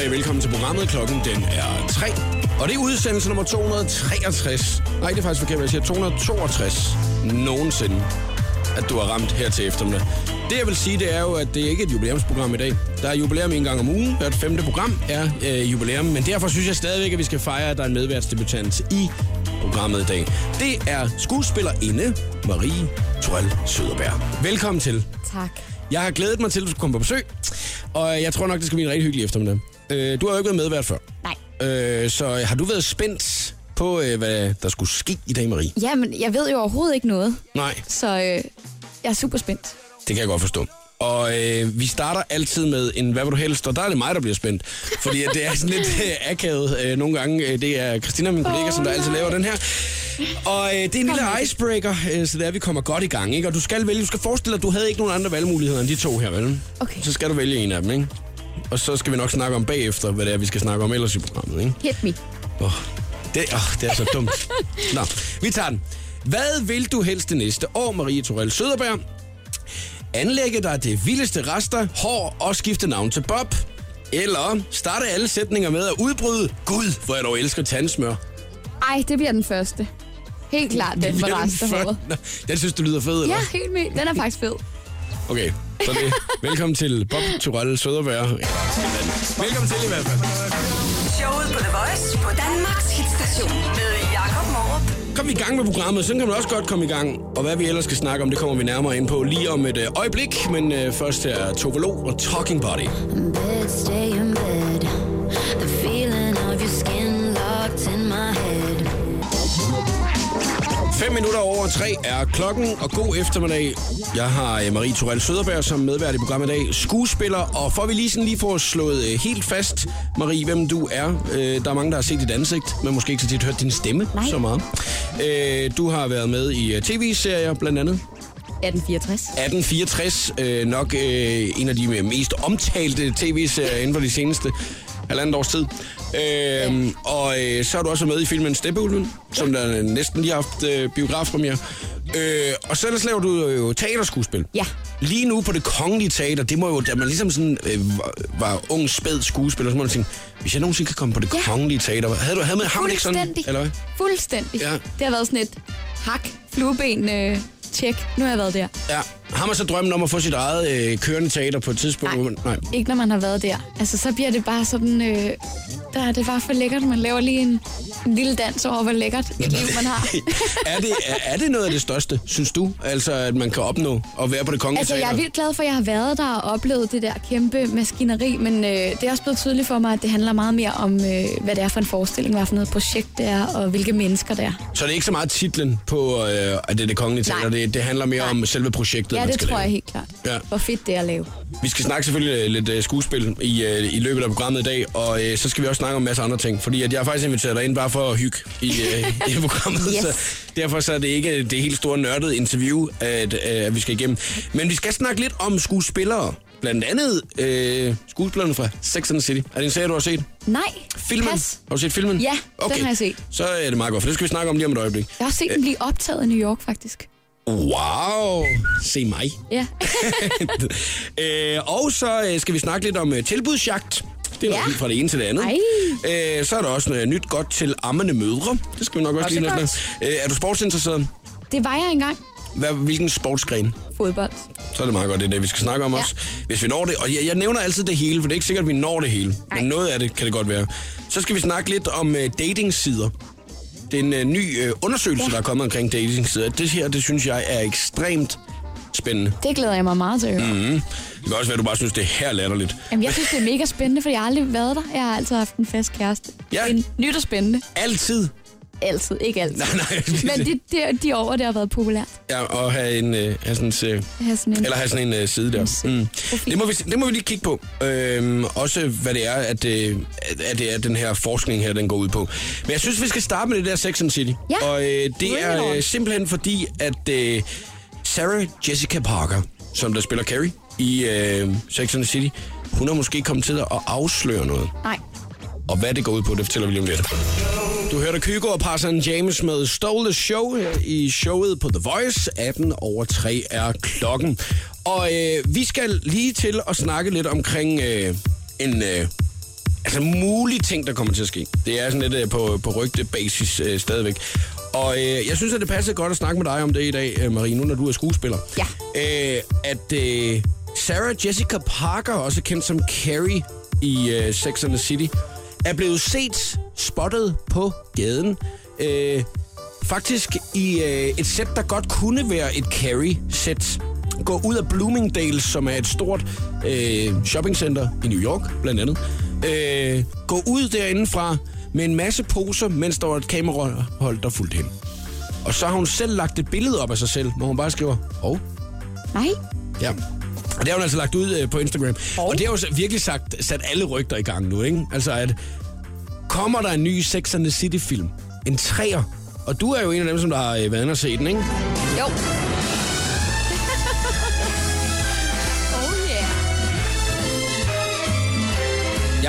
eftermiddag. Velkommen til programmet. Klokken den er 3. Og det er udsendelse nummer 263. Nej, det er faktisk forkert, jeg siger 262 nogensinde, at du har ramt her til eftermiddag. Det jeg vil sige, det er jo, at det ikke er et jubilæumsprogram i dag. Der er jubilæum en gang om ugen. Hvert femte program er øh, jubilæum. Men derfor synes jeg stadigvæk, at vi skal fejre, at der er en medværtsdebutant i programmet i dag. Det er skuespillerinde Marie Torell Søderberg. Velkommen til. Tak. Jeg har glædet mig til, at du skulle komme på besøg, og jeg tror nok, det skal blive en rigtig hyggelig eftermiddag. Øh, du har jo ikke været medvært før, Nej. øh, så har du været spændt på, øh, hvad der skulle ske i dag, Marie? Jamen, jeg ved jo overhovedet ikke noget, Nej, så øh, jeg er super spændt. det kan jeg godt forstå. Og øh, vi starter altid med en hvad vil du helst, og der er det mig, der bliver spændt. Fordi det er sådan lidt øh, akavet øh, nogle gange. Øh, Det er Christina, min kollega, som der altid laver den her. Og øh, det er en lille icebreaker, øh, så det er, vi kommer godt i gang. Ikke? Og du skal vælge, du skal forestille dig, at du havde ikke nogen andre valgmuligheder end de to her, vel? Okay. Så skal du vælge en af dem, ikke? Og så skal vi nok snakke om bagefter, hvad det er, vi skal snakke om ellers i programmet, ikke? Hit me. Oh, det, oh, det er så dumt. Nå, vi tager den. Hvad vil du helst det næste år, Marie Torell Søderberg? Anlægge dig det vildeste rester, hår og skifte navn til Bob? Eller starte alle sætninger med at udbryde, Gud, hvor jeg dog elsker tandsmør. Ej, det bliver den første. Helt klart den den resten af håret. Den synes du lyder fed, eller? Ja, helt med. Den er faktisk fed. Okay, så det. Velkommen til Bob Torell Søderberg. Velkommen til i hvert fald. Showet på The Voice på Danmarks hitstation med Jakob Morup. Kom i gang med programmet, så kan man også godt komme i gang. Og hvad vi ellers skal snakke om, det kommer vi nærmere ind på lige om et øh, øjeblik. Men øh, først er Tove Lo og Talking Body. bed, 5 minutter over 3 er klokken, og god eftermiddag. Jeg har øh, Marie Torell Søderberg som medvært i programmet i dag, skuespiller, og får vi lige sådan lige få slået øh, helt fast, Marie, hvem du er. Øh, Der er mange, der har set dit ansigt, men måske ikke så tit hørt din stemme Nej. så meget. Du har været med i tv-serier blandt andet. 1864. 1864, øh, nok øh, en af de mest omtalte tv-serier inden for de seneste halvandet års tid. Øh, og øh, så har du også med i filmen Steppeulven, som der næsten lige har haft øh, biografpremiere. Øh, og så ellers laver du jo teaterskuespil. Ja. Lige nu på det kongelige teater, det må jo, da man ligesom sådan, øh, var, var ung, spæd skuespiller, så må man tænke, hvis jeg nogensinde kan komme på det Ja. kongelige teater, havde du, havde har man ikke sådan, Fuldstændig. eller hvad? Fuldstændig. Ja. Det har været sådan et hak, flueben, øh, tjek. Nu har jeg været der. Ja. Har man så drømmen om at få sit eget øh, kørende teater på et tidspunkt? Nej. man- Nej. Ikke når man har været der. Altså, så bliver det bare sådan... Øh, der er det bare for lækkert. Man laver lige en, en lille dans over, hvor lækkert et liv man har. er, det, er, er det noget af det største, synes du? Altså, at man kan opnå at være på det kongelige Altså, jeg er vildt glad for, at jeg har været der og oplevet det der kæmpe maskineri, men øh, det er også blevet tydeligt for mig, at det handler meget mere om, øh, hvad det er for en forestilling, hvad for noget projekt det er, og hvilke mennesker det er. Så det er ikke så meget titlen på, øh, at det er det kongelige teater. Det, det handler mere Nej. om selve projektet, Ja, man det skal tror lave. jeg helt klart. Ja. Hvor fedt det er at lave. Vi skal snakke selvfølgelig lidt øh, skuespil i, øh, i løbet af programmet i dag, og øh, så skal vi også snakke om en masse andre ting, fordi at jeg har faktisk inviteret dig ind bare for at hygge i, øh, i programmet, Yes. så derfor så er det ikke det helt store nørdede interview, at, øh, at vi skal igennem. Men vi skal snakke lidt om skuespillere. Blandt andet øh, skuespillerne fra Sex and the City. Er det en serie, du har set? Nej, Filmen? pas. Har du set filmen? Ja, den har jeg set. Så er det meget godt, for det skal vi snakke om lige om et øjeblik. Jeg har set den blive optaget i New York, faktisk. Wow, se mig. Ja. øh, og så øh, skal vi snakke lidt om øh, tilbudsjagt. Det er Ja. helt fra det ene til det andet. Ej. Øh, så er der også noget nyt godt til ammende mødre. Det skal vi nok også, Også lige næste. Øh, er du sportsinteresseret? Det var jeg engang. Hvad, hvilken sportsgren? Fodbold. Så er det meget godt, det er det, vi skal snakke om Ja. også. Hvis vi når det, og jeg, jeg nævner altid det hele, for det er ikke sikkert, at vi når det hele. Nej. Men noget af det kan det godt være. Så skal vi snakke lidt om uh, datingsider. Det er en uh, ny uh, undersøgelse, Ja. der er kommet omkring datingsider. Det her, det synes jeg er ekstremt spændende. Det glæder jeg mig meget til at høre. Mm. Mm. Det kan også være, at du bare synes, det er her latterligt. Jamen, jeg synes, det er mega spændende, for jeg har aldrig været der. Jeg har altid haft en fast kæreste. Ja. Det er nyt og spændende. Altid. Altid. Ikke altid. Nej, nej. Men de, de, de år, det har været populært. Ja, at have, en, øh, have sådan, øh, have sådan en... eller have sådan en øh, side der. Mm. profil. Det, må vi, det må vi lige kigge på. Øhm, også hvad det er, at, øh, at, det er, den her forskning her, den går ud på. Men jeg synes, vi skal starte med det der Sex and City. Ja. Og øh, det er øh, simpelthen fordi, at øh, Sarah Jessica Parker, som der spiller Carrie i øh, Sex and the City, hun har måske kommet til at afsløre noget. Nej. Og hvad det går ud på, det fortæller vi lige om lidt. Du hørte Kygo og Parson James med Stole the Show her i showet på The Voice. 18 over 3 er klokken. Og øh, vi skal lige til at snakke lidt omkring øh, en, øh, altså mulige ting, der kommer til at ske. Det er sådan lidt øh, på, på rygtebasis øh, stadigvæk. Og øh, jeg synes, at det passer godt at snakke med dig om det i dag, øh, Marie, nu når du er skuespiller. Ja. Øh, at øh, Sarah Jessica Parker, også kendt som Carrie i øh, Sex and the City, er blevet set, spottet på gaden. Øh, faktisk i øh, et sæt, der godt kunne være et Carrie-sæt. Gå ud af Bloomingdale's, som er et stort øh, shoppingcenter i New York, blandt andet. Øh, gå ud derindefra med en masse poser, mens der var et kamerahold, der fulgte hende. Og så har hun selv lagt et billede op af sig selv, hvor hun bare skriver, hov, Nej. Ja. Og det har hun altså lagt ud øh, på Instagram. Oh. Og det har jo virkelig sagt, sat alle rygter i gang nu, ikke? Altså, at kommer der en ny Sex and the City-film? En træer? Og du er jo en af dem, som der har øh, været inde og set den, ikke? Jo.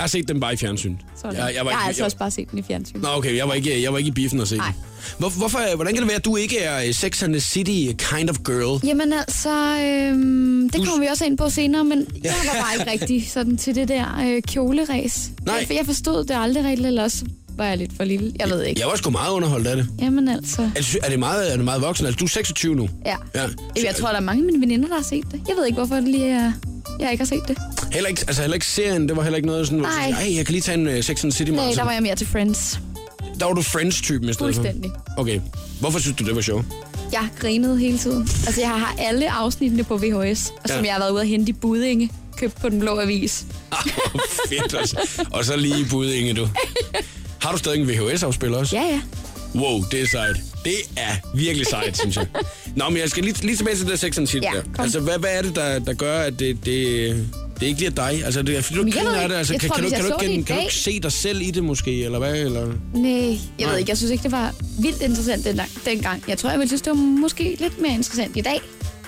Jeg har set den bare i fjernsyn. Sådan. Jeg, jeg, var jeg har ikke, altså også bare set den i fjernsyn. Nå, okay, jeg var ikke, jeg var ikke i biffen og se Nej. den. Hvor, hvorfor, hvordan kan det være, at du ikke er øh, Sex and the City kind of girl? Jamen altså, øhm, det kommer vi også ind på senere, men Ja. jeg var bare ikke rigtig sådan til det der øh, kjoleræs. Nej. Jeg, jeg forstod det aldrig rigtigt, eller også var jeg lidt for lille. Jeg ved ikke. Jeg var sgu meget underholdt af det. Jamen altså, Er det, er det meget, er det meget voksen? Altså, du er 26 nu. ja. Ja. Jeg tror, der er mange af mine veninder, der har set det. Jeg ved ikke, hvorfor det lige er, jeg ikke har set det. Heller ikke, altså heller ikke serien, det var heller ikke noget sådan, hvor du Nej. "Ej, jeg kan lige tage en uh, Sex and City Nej, marathon." der var jeg mere til Friends. der var du Friends-typen i stedet for? Fuldstændig. Okay. Hvorfor synes du, det var sjovt? Jeg grinede hele tiden. Altså, jeg har alle afsnittene på VHS, og som Ja. jeg har været ude at hente i Budinge, købt på Den Blå Avis. Fedt også. Og så lige i bud, Inge, du. Har du stadig en VHS-afspiller også? Ja, ja. Wow, det er sejt. Det er virkelig sejt, synes jeg. Nå, men jeg skal lige, lige tilbage til det der Sex and City Ja, der. kom. Altså, hvad, hvad er det, der, der gør, at det, det, det ikke bliver dig? Altså, det fordi du jeg griner af ikke. det. Altså, Jeg kan, tror, kan, du, kan, jeg du, ikke, i kan du ikke se dig selv i det måske, eller hvad? Eller? Nej, jeg Nej. ved ikke. Jeg synes ikke, det var vildt interessant den dengang. Jeg tror, jeg ville synes, det var måske lidt mere interessant i dag.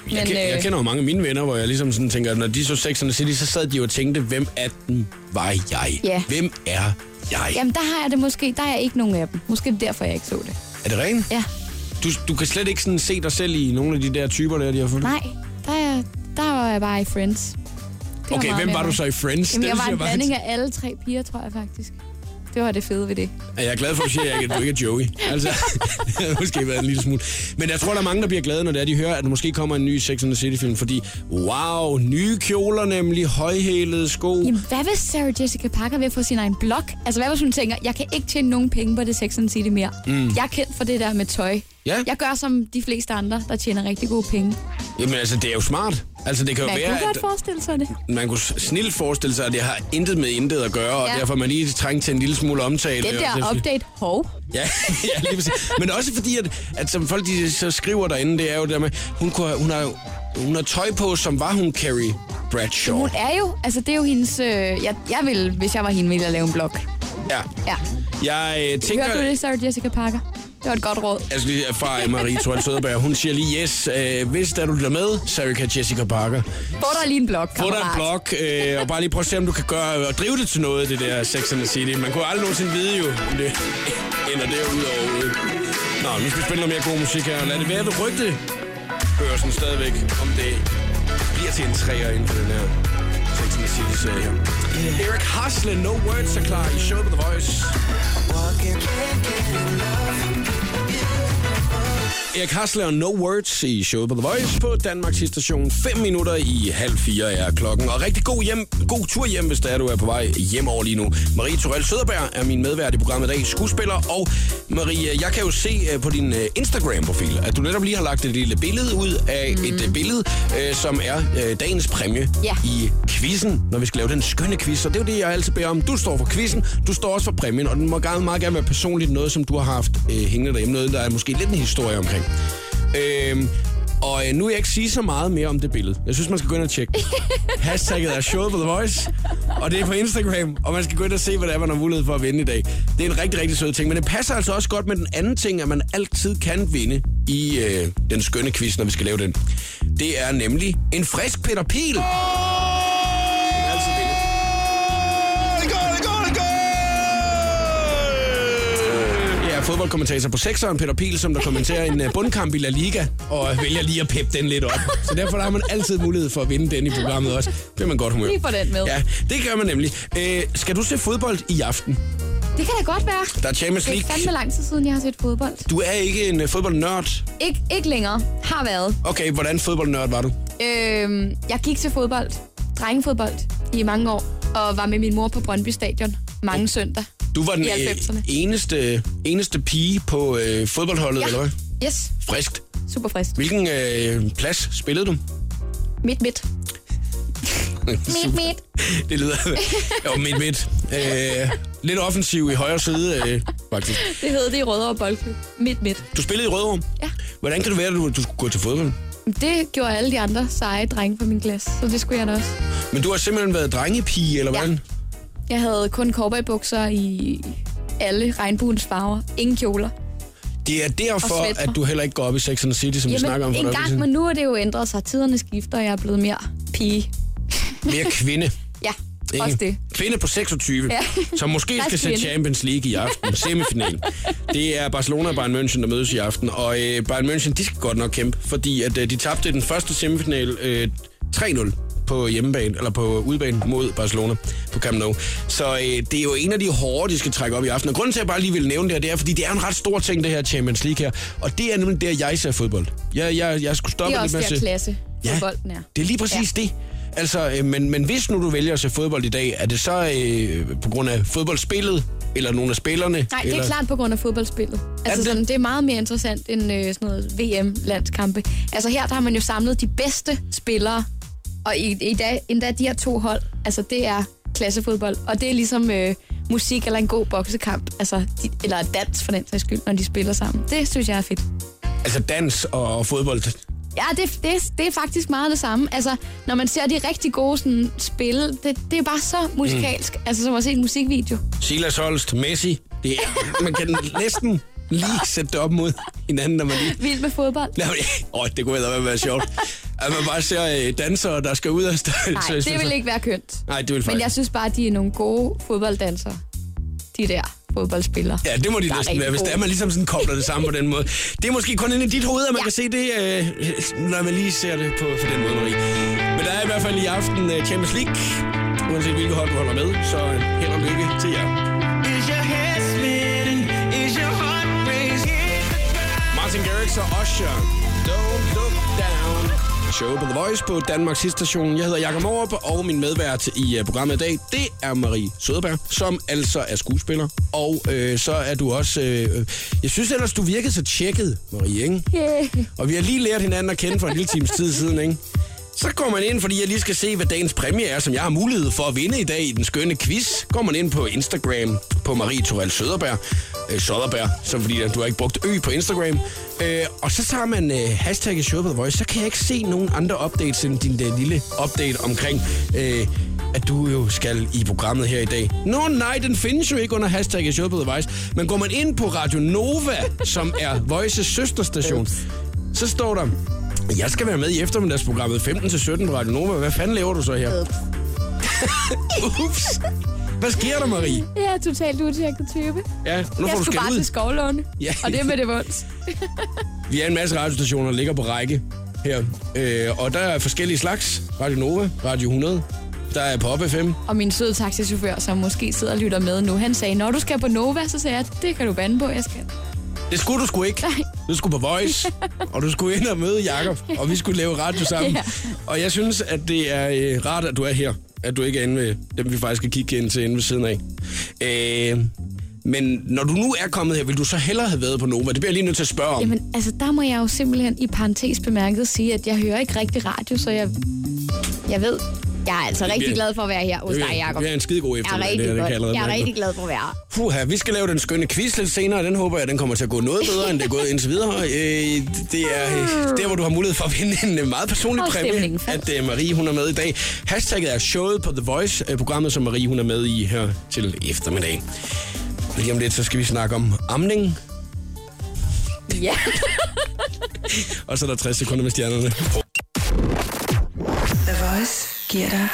Men, jeg, jeg øh, kender jo mange af mine venner, hvor jeg ligesom sådan tænker, når de så Sex and City, så sad de jo og tænkte, hvem af dem var jeg? Ja. Hvem er jeg? Jamen, der har jeg det måske. Der er jeg ikke nogen af dem. Måske er derfor, jeg ikke så det. Er det rent? Ja. Du, du kan slet ikke sådan se dig selv i nogle af de der typer, der de har fundet? Nej, der, er, der var jeg bare i Friends. Det Okay, meget hvem var du så i Friends? Jamen, jeg var en blanding af alle tre piger, tror jeg faktisk. Det var det fede ved det. Ja, Jeg er glad for, at du siger, at du ikke er Joey. Altså, det havde måske været en lille smule. Men jeg tror, der er mange, der bliver glade, når det er, de hører, at der måske kommer en ny Sex and the City-film. Fordi, wow, nye kjoler nemlig, højhælede sko. Jamen, hvad hvis Sarah Jessica Parker vil få sin egen blog? Altså, hvad hvis hun tænker, jeg kan ikke tjene nogen penge på det Sex and the City mere. Mm. Jeg er kendt for det der med tøj. Ja. Jeg gør som de fleste andre, der tjener rigtig gode penge. Jamen altså, det er jo smart. Altså, det kan jo Man være, kunne godt at forestille sig det. man kunne snilt forestille sig, at det har intet med intet at gøre, og Ja. derfor er man lige trængt til en lille smule omtale. Den Og der det er fordi- update, hov. Ja, ja lige præcis. Men også fordi, at, at som folk de så skriver derinde, det er jo det der med, hun, kunne, hun, har, jo- hun har tøj på, som var hun Carrie Bradshaw. Hun er jo, altså det er jo hendes, øh, jeg, jeg vil, hvis jeg var hende, ville jeg lave en blog. Ja. Ja. Jeg øh, tænker... Hørte du det, Sarah Jessica Parker? Det var et godt råd. Altså lige fra Marie Troel Søderberg, hun siger lige, yes, øh, hvis da du lytter med, Sarah Jessica Parker, Få dig lige en blog, få dig en blog, øh, og bare lige prøv at se, om du kan gøre, og drive det til noget, det der Sex and the City. Man kunne aldrig nogensinde vide jo, om det ender derude overhovedet. Nå, nu skal vi spille noget mere god musik her. Lad det være ved rygte. Børsen stadigvæk, om det bliver til en træer inden for den her Sex and the City-serie. Erik Hasle, No Words er klar i showet på The Voice. Erik Hasler og No Words i showet på The Voice på Danmarks station. 5 minutter i halv fire er klokken. Og rigtig god, hjem, god tur hjem, hvis der er, du er på vej hjem over lige nu. Marie Torell Søderberg er min medvært i programmet i dag, skuespiller. Og Marie, jeg kan jo se øh, på din øh, Instagram-profil, at du netop lige har lagt et lille billede ud af mm. et øh, billede, som er dagens præmie Ja. i quizzen, når vi skal lave den skønne quiz. Og det er jo det, jeg altid beder om. Du står for quizzen, du står også for præmien, og den må gerne, meget gerne være personligt noget, som du har haft hængende derhjemme. Noget, der er måske lidt en historie omkring. Øhm, og øh, nu vil jeg ikke sige så meget mere om det billede. Jeg synes, man skal gå ind og tjekke. Hashtagget er showet på The Voice, og det er på Instagram, og man skal gå ind og se, hvad det er, man har mulighed for at vinde i dag. Det er en rigtig, rigtig sød ting, men det passer altså også godt med den anden ting, at man altid kan vinde i øh, den skønne quiz, når vi skal lave den. Det er nemlig en frisk Peter Pil. Altid fodboldkommentator på sekseren, Peter Piel, som der kommenterer en øh, bundkamp i La Liga, og vælger lige at peppe den lidt op. Så derfor har man altid mulighed for at vinde den i programmet også. Det er man godt humør. Lige få den med. Ja, det gør man nemlig. Øh, skal du se fodbold i aften? Det kan da godt være. Der er Champions Det er League. fandme lang tid siden, jeg har set fodbold. Du er ikke en øh, fodboldnørd. Ik- ikke længere. Har været. Okay, hvordan fodboldnørd var du? Øhm, jeg gik til fodbold, drengefodbold, i mange år, og var med min mor på Brøndby Stadion mange søndag. Du var den øh, 90'erne. eneste, eneste pige på øh, fodboldholdet, Ja. eller hvad? Yes, Friskt. super frisk. Hvilken øh, plads spillede du? Midt, midt. Midt, midt. Det lyder... jo, midt midt. Øh, lidt offensiv i højre side, øh, faktisk. Det hed det i Rødovre Boldklub. Midt, midt. Du spillede i Rødovre. Ja. Hvordan kan det være, at du, du skulle gå til fodbold? Det gjorde alle de andre seje drenge på min klasse, så det skulle jeg da også. Men du har simpelthen været drengepige, eller Ja. hvordan? Jeg havde kun cowboybukser i alle regnbuens farver. Ingen kjoler. Det er derfor, at du heller ikke går op i Sex and the City, som vi snakker om for en gang, siden. men nu er det jo ændret sig. Tiderne skifter, og jeg er blevet mere pige. Mere kvinde. Ja, ikke? også det. Kvinde på 26, Ja. som måske skal se. Champions League i aften, semifinal. Det er Barcelona og Bayern München, der mødes i aften, og øh, Bayern München, de skal godt nok kæmpe, fordi at, øh, de tabte den første semifinal øh, 3-0 på hjemmebane, eller på udebane mod Barcelona på Camp Nou. Så øh, det er jo en af de hårde, de skal trække op i aften. Og grunden til, at jeg bare lige vil nævne det her, det er, fordi det er en ret stor ting, det her Champions League her. Og det er nemlig der, jeg ser fodbold. Jeg, jeg, jeg skulle stoppe Det er lidt også der se- klasse, Ja, bolden er. det er lige præcis ja. det. Altså, øh, men, men hvis nu du vælger at se fodbold i dag, er det så øh, på grund af fodboldspillet, eller nogle af spillerne? Nej, det eller? er klart på grund af fodboldspillet. det Altså, det? sådan, det er meget mere interessant end øh, sådan noget VM-landskampe. Altså her, der har man jo samlet de bedste spillere, og i, i dag, endda de her to hold, altså det er klassefodbold, og det er ligesom øh, musik eller en god boksekamp, altså, de, eller dans for den sags skyld, når de spiller sammen. Det synes jeg er fedt. Altså dans og, fodbold. Ja, det, det, det er faktisk meget det samme. Altså, når man ser de rigtig gode sådan, spil, det, det er bare så musikalsk. Mm. Altså, som at se en musikvideo. Silas Holst, Messi. Det er, man kan næsten lige sætte det op mod hinanden, når man lige... Vild med fodbold. Nej, men, åh, det kunne ellers være sjovt. At man bare ser øh, dansere, der skal ud af stedet. Nej, det vil ikke være kønt. Nej, det vil Men faktisk... jeg synes bare, at de er nogle gode fodbolddansere. De der fodboldspillere. Ja, det må de næsten være, hvis det er, man ligesom sådan kobler det sammen på den måde. Det er måske kun inde i dit hoved, at man Ja. kan se det, øh, når man lige ser det på, på den måde, Marie. Men der er i hvert fald i aften øh, Champions League, uanset hvilket hold du holder med, så held og lykke til jer. Is your head spinning? Is your heart racing? Martin Garrix og Usher, Don't Look Down. Show på The Voice på Danmarks station. Jeg hedder Jakob Morup, og min medvært i uh, programmet i dag, det er Marie Søderberg, som altså er skuespiller. Og øh, så er du også... Øh, jeg synes ellers, du virkede så tjekket, Marie, ikke? Yeah. Og vi har lige lært hinanden at kende for en lille times tid siden, ikke? Så går man ind, fordi jeg lige skal se, hvad dagens præmie er, som jeg har mulighed for at vinde i dag i den skønne quiz. Går man ind på Instagram på Marie Torell Søderberg. Øh, Søderberg, så fordi at du har ikke brugt ø på Instagram. Øh, og så tager man øh, hashtagget Show The Voice. Så kan jeg ikke se nogen andre updates end din der lille update omkring... Øh, at du jo skal i programmet her i dag. Nå nej, den findes jo ikke under hashtagget Show The Voice. Men går man ind på Radio Nova, som er Voices søsterstation, så står der, jeg skal være med i eftermiddagsprogrammet 15-17 på Radio Nova. Hvad fanden laver du så her? Ups. Hvad sker der, Marie? Jeg er totalt utjekket type. Ja, nu Jeg får du skulle skæld bare til. Skovlåne. Ja. Og det er med det vunds. Vi er en masse radiostationer, der ligger på række her. Øh, og der er forskellige slags. Radio Nova, Radio 100. Der er Pop FM. Og min søde taxichauffør, som måske sidder og lytter med nu, han sagde, når du skal på Nova, så sagde jeg, det kan du bande på, jeg skal. Det skulle du sgu ikke. Nej. Du skulle på Voice, og du skulle ind og møde Jakob, og vi skulle lave radio sammen. Ja. Og jeg synes, at det er øh, rart, at du er her. At du ikke er inde ved dem, vi faktisk skal kigge ind til inde ved siden af. Øh, men når du nu er kommet her, vil du så hellere have været på Nova? Det bliver jeg lige nødt til at spørge om. Jamen, altså, der må jeg jo simpelthen i parentes bemærket sige, at jeg hører ikke rigtig radio, så jeg, jeg ved, jeg er altså rigtig bliver- glad for at være her hos dig, Jacob. Det er en skidegod Jeg er eftermiddag. rigtig, det, det godt. allerede jeg er rigtig glad for at være her. Puha, vi skal lave den skønne quiz lidt senere, den håber jeg, den kommer til at gå noget bedre, end det er gået indtil videre. Øh, det er øh, der, hvor du har mulighed for at vinde en øh, meget personlig præmie, at øh, Marie hun er med i dag. Hashtagget er showet på The Voice, programmet, som Marie hun er med i her til eftermiddag. Lige om lidt, så skal vi snakke om amning, Ja. og så er der 60 sekunder med stjernerne. Giver dig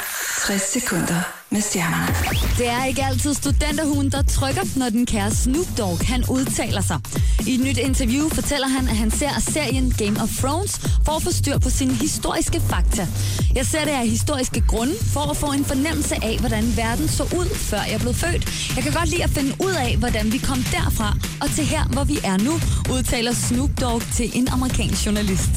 60 sekunder med stjernerne. Det er ikke altid studenterhuen, der trykker, når den kære Snoop Dogg han udtaler sig. I et nyt interview fortæller han, at han ser serien Game of Thrones for at få styr på sine historiske fakta. Jeg ser det af historiske grunde for at få en fornemmelse af, hvordan verden så ud, før jeg blev født. Jeg kan godt lide at finde ud af, hvordan vi kom derfra og til her, hvor vi er nu, udtaler Snoop Dogg til en amerikansk journalist.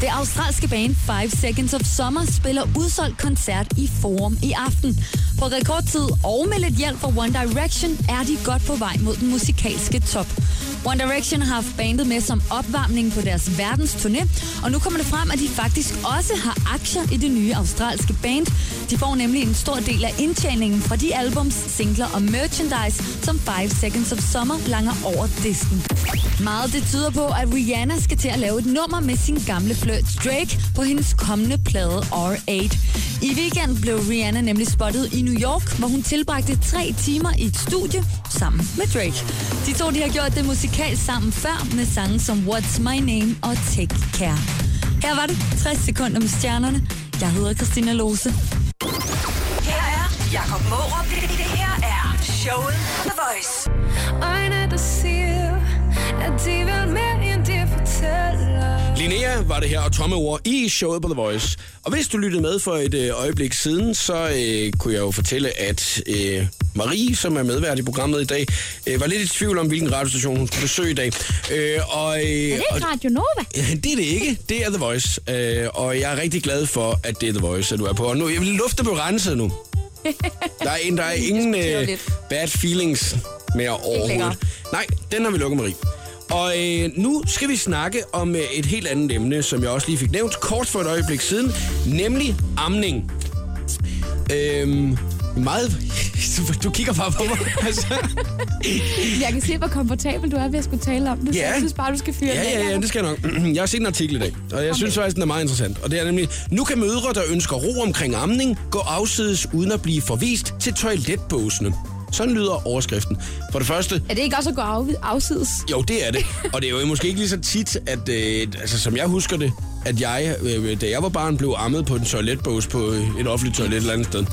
Det australske band 5 Seconds of Summer spiller udsolgt koncert i Forum i aften. På rekordtid og med lidt hjælp fra One Direction er de godt på vej mod den musikalske top. One Direction har haft bandet med som opvarmning på deres verdensturné, og nu kommer det frem, at de faktisk også har aktier i det nye australske band. De får nemlig en stor del af indtjeningen fra de albums, singler og merchandise, som 5 Seconds of Summer langer over disken. Meget det tyder på, at Rihanna skal til at lave et nummer med sin gamle flirt Drake på hendes kommende plade R8. I weekend blev Rihanna nemlig spottet i New York, hvor hun tilbragte tre timer i et studie sammen med Drake. De to de har gjort det musikalt sammen før med sange som What's My Name og Take Care. Her var det 60 sekunder med stjernerne. Jeg hedder Christina Lose. Her er Jakob Mårup. Det, her er showet The Voice. Øjne, der siger, at de vil mere end de fortæller. Linnea var det her, og tomme ord i showet på The Voice. Og hvis du lyttede med for et øh, øjeblik siden, så øh, kunne jeg jo fortælle, at øh, Marie, som er medvært i programmet i dag, øh, var lidt i tvivl om, hvilken radiostation hun skulle besøge i dag. Øh, og, øh, Er det ikke Radio Nova? Det er det ikke. Det er The Voice. Øh, og jeg er rigtig glad for, at det er The Voice, at du er på. Og nu, jeg vil lufte på renset nu. Der er, en, der er ingen øh, bad feelings mere overhovedet. Nej, den har vi lukket, Marie. Og øh, nu skal vi snakke om øh, et helt andet emne, som jeg også lige fik nævnt kort for et øjeblik siden, nemlig amning. Øhm, meget... Du kigger bare på mig. Altså. Jeg kan se, hvor komfortabel du er ved at skulle tale om det, så Ja. jeg synes bare, du skal fyre Ja, af. ja, ja, det skal jeg nok. Jeg har set en artikel i dag, og jeg synes faktisk, den er meget interessant. Og det er nemlig, nu kan mødre, der ønsker ro omkring amning, gå afsides uden at blive forvist til toiletbåsene. Sådan lyder overskriften. For det første, Er det ikke også at gå af, afsides? jo, det er det. Og det er jo måske ikke lige så tit, at, øh, altså, som jeg husker det, at jeg, øh, da jeg var barn, blev ammet på en toiletbås på øh, et offentligt toilet et eller andet sted.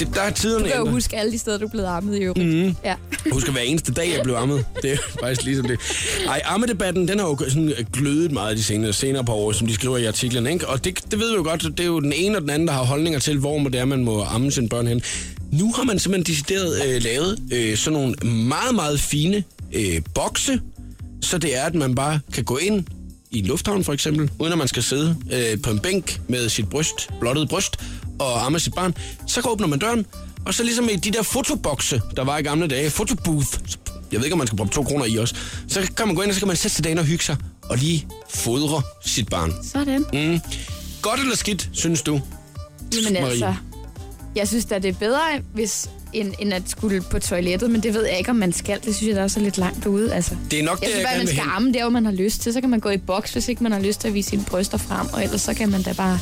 Det, der er tiderne Du kan jo huske alle de steder, du er blevet armet i øvrigt. Mhm. Mm. Ja. Jeg husker hver eneste dag, jeg blev ammet. Det er faktisk ligesom det. Ej, ammedebatten, den har jo sådan glødet meget de senere, senere på år, som de skriver i artiklen. Ikke? Og det, det ved vi jo godt, det er jo den ene og den anden, der har holdninger til, hvor det er, man må amme sine børn hen. Nu har man simpelthen decideret øh, lavet øh, sådan nogle meget, meget fine øh, bokse, så det er, at man bare kan gå ind i en lufthavn for eksempel, uden at man skal sidde øh, på en bænk med sit bryst, blottet bryst, og amme sit barn. Så åbner man døren, og så ligesom i de der fotobokse, der var i gamle dage, fotobooth, jeg ved ikke, om man skal bruge to kroner i også, så kan man gå ind, og så kan man sætte sig derinde og hygge sig, og lige fodre sit barn. Sådan. Mm. Godt eller skidt, synes du? Jamen Marie? altså, jeg synes da, det er bedre, hvis, end, end at skulle på toilettet, men det ved jeg ikke, om man skal. Det synes jeg da også er lidt langt ude. Altså. Det er nok Jeg det, synes bare, man skal arme der, hvor man har lyst til. Så kan man gå i boks, hvis ikke man har lyst til at vise sine bryster frem. Og ellers så kan man da bare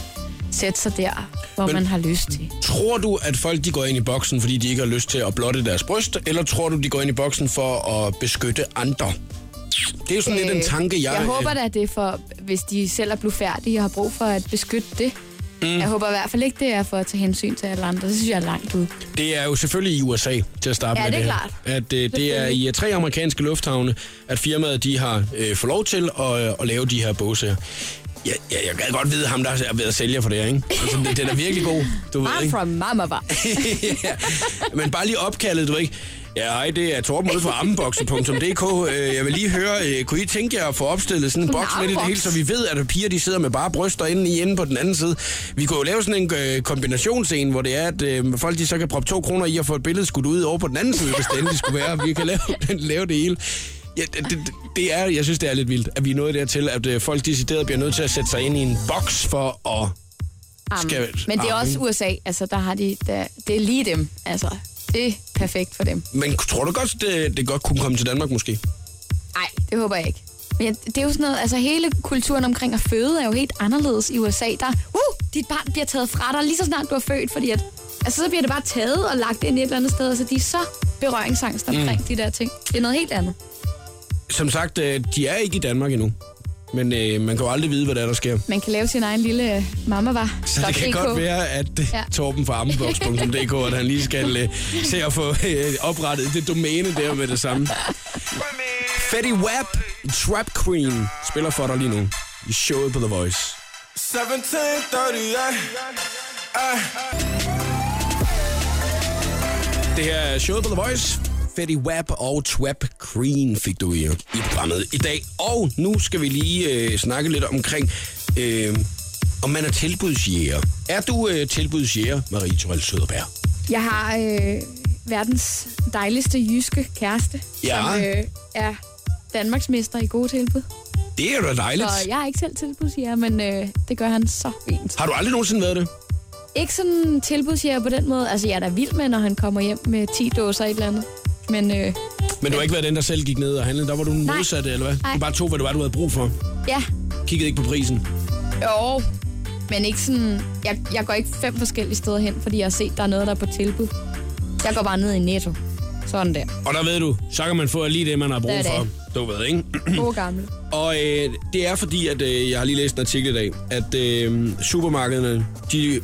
sætte sig der, hvor Men- man har lyst til. Tror du, at folk de går ind i boksen, fordi de ikke har lyst til at blotte deres bryst, eller tror du, de går ind i boksen for at beskytte andre? Det er jo sådan øh, lidt en tanke, jeg... Jeg håber da, at det er for, hvis de selv er blevet færdige og har brug for at beskytte det. Mm. Jeg håber i hvert fald ikke, det er for at tage hensyn til alle andre. Det synes jeg er langt ud. Det er jo selvfølgelig i USA til at starte Ja, med det er her. klart. At øh, det er i øh, tre amerikanske lufthavne, at firmaet de har øh, fået lov til at, øh, at lave de her båse her. Ja, ja, jeg kan godt vide ham, der er ved at sælge for det her, ikke? Altså, det, den er virkelig god, du ved, I'm ikke? from Mama Bar. ja. Men bare lige opkaldet, du ikke? Ja, hej, det er Torben ude fra ammeboksen.dk. Øh, Jeg vil lige høre, øh, kunne I tænke jer at få opstillet sådan en boks med det hele, så vi ved, at piger de sidder med bare bryster inde i enden på den anden side. Vi kunne jo lave sådan en øh, kombinationsscene, hvor det er, at øh, folk de så kan proppe to kroner i og få et billede skudt ud over på den anden side, hvis det endelig skulle være. Vi kan lave, lave det hele. Ja, det, det, det er, jeg synes, det er lidt vildt, at vi er nået dertil, at folk decideret bliver nødt til at sætte sig ind i en boks for at... Skal- Men det er også USA. Altså, der har de, der, det er lige dem. Altså, det er perfekt for dem. Men tror du godt, det, det godt kunne komme til Danmark måske? Nej, det håber jeg ikke. Men det er jo sådan noget, altså hele kulturen omkring at føde er jo helt anderledes i USA. Der, uh, dit barn bliver taget fra dig lige så snart du er født, fordi at, altså så bliver det bare taget og lagt ind et eller andet sted, altså de er så berøringsangst omkring mm. de der ting. Det er noget helt andet. Som sagt, øh, de er ikke i Danmark endnu. Men øh, man kan jo aldrig vide, hvad der, er, der sker. Man kan lave sin egen lille øh, mamma var. Så det kan godt være, at ja. Ja. Torben fra ammenbox.dk, at han lige skal øh, se at få øh, oprettet det domæne der med det samme. Fetty Wap, Trap Queen, spiller for dig lige nu i showet på The Voice. 1738. Det her er showet på The Voice. Fetty Wap og Trap Queen fik du i, i programmet i dag. Og nu skal vi lige øh, snakke lidt omkring, øh, om man er tilbudsjæger. Er du øh, tilbudsjæger, Marie Torell Søderberg? Jeg har øh, verdens dejligste jyske kæreste, Ja. som øh, er Danmarksmester i gode tilbud. Det er da dejligt. Så jeg er ikke selv tilbudsjæger, men øh, det gør han så fint. Har du aldrig nogensinde været det? Ikke sådan tilbudsjæger på den måde. Altså, jeg er da vild med, når han kommer hjem med 10 dåser et eller andet. Men øh, Men du har ikke været den, der selv gik ned og handlede. Der var du den modsatte, eller hvad? Nej. Du bare tog, hvad du var, du havde brug for. ja, Kiggede ikke på prisen. jo. Men ikke sådan... Jeg, jeg går ikke fem forskellige steder hen, fordi jeg har set, der er noget, der er på tilbud. Jeg går bare ned i Netto. Sådan der. Og der ved du, så kan man få lige det, man har brug Det for. Du ved, ikke? Gode gamle. Og øh, det er fordi, at øh, jeg har lige læst en artikel i dag, at øh, supermarkederne, de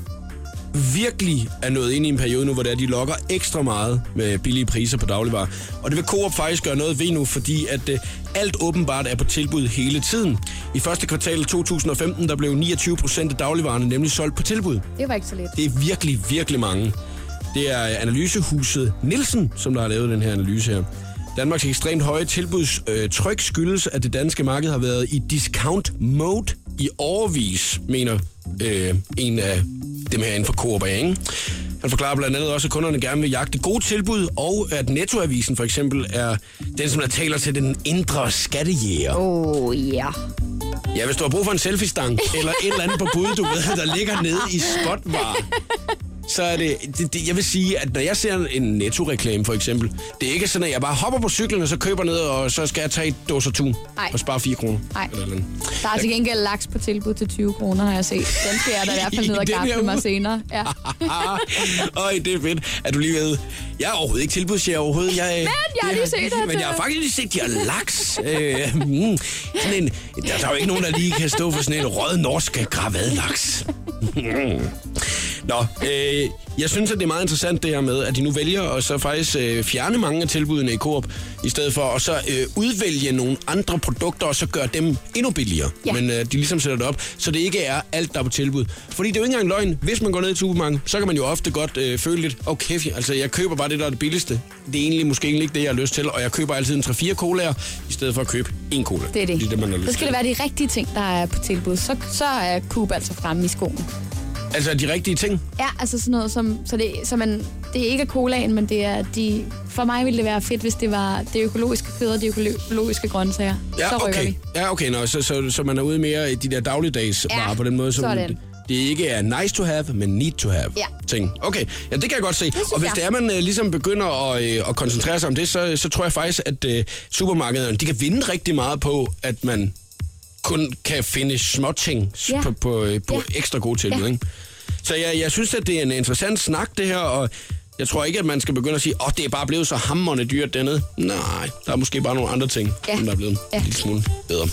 virkelig er nået ind i en periode nu, hvor det er, de lokker ekstra meget med billige priser på dagligvarer. Og det vil Coop faktisk gøre noget ved nu, fordi at øh, alt åbenbart er på tilbud hele tiden. I første kvartal 2015, der blev 29 procent af dagligvarerne nemlig solgt på tilbud. Det var ikke så let. Det er virkelig, virkelig mange. Det er analysehuset Nielsen, som der har lavet den her analyse her. Danmarks ekstremt høje tilbudstryk skyldes, at det danske marked har været i discount mode i overvis, mener øh, en af dem her inden for Coop ikke? Han forklarer blandt andet også, at kunderne gerne vil jagte gode tilbud, og at Nettoavisen for eksempel er den, som der taler til den indre skattejæger. Åh, oh, ja. Ja, hvis du har brug for en selfie-stang, eller et eller andet på bud, du ved, der ligger nede i spotvar, så er det, det, det, jeg vil sige, at når jeg ser en netto-reklame for eksempel, det er ikke sådan, at jeg bare hopper på cyklen, og så køber ned, og så skal jeg tage et dåser tun Nej. og spare 4 kroner. Nej. Der er til gengæld laks på tilbud til 20 kroner, har jeg set. Den skal jeg da i hvert fald ned og gafle mig senere. Ja. Øj, det er fedt, at du lige ved. Jeg er overhovedet ikke tilbudsjæger overhovedet. Jeg, men, jeg har lige set, at, Men jeg har faktisk lige set, de har laks. Øh, mm, sådan en, der, der er jo ikke nogen, der lige kan stå for sådan en rød norsk gravadlaks. Nå, øh, jeg synes, at det er meget interessant det her med, at de nu vælger at så faktisk øh, fjerne mange af tilbudene i Coop, i stedet for at så øh, udvælge nogle andre produkter, og så gøre dem endnu billigere. Ja. Men øh, de ligesom sætter det op, så det ikke er alt, der er på tilbud. Fordi det er jo ikke engang løgn. Hvis man går ned i supermarkedet, så kan man jo ofte godt øh, føle lidt, okay, altså jeg køber bare det, der er det billigste. Det er egentlig måske egentlig ikke det, jeg har lyst til, og jeg køber altid en 3-4 colaer, i stedet for at købe en cola. Det er det. Det er det, man har lyst Så skal til. det være de rigtige ting, der er på tilbud. Så, så er Coop altså fremme i skoen. Altså de rigtige ting. Ja, altså sådan noget som... Så det, så man, det er ikke colaen, men det er de... For mig ville det være fedt, hvis det var det økologiske kød og de økologiske grøntsager. Ja, så okay. vi. Ja, okay, nå, så, så, så man er ude mere i de der dagligdags Ja, varer på den måde, som sådan. det, det ikke er nice to have, men need to have Ja. ting. Okay, ja, det kan jeg godt se. Og hvis det er, man øh, ligesom begynder at, øh, at koncentrere sig om det, så, så tror jeg faktisk, at øh, supermarkederne, de kan vinde rigtig meget på, at man kun kan finde små ting Ja. på, på, øh, på Ja. ekstra gode tilbud, Ja. ikke? Så jeg, jeg synes, at det er en interessant snak, det her, og jeg tror ikke, at man skal begynde at sige, åh, oh, det er bare blevet så hammerende dyrt dernede. Nej, der er måske bare nogle andre ting, Ja. som der er blevet Ja. en lille smule bedre.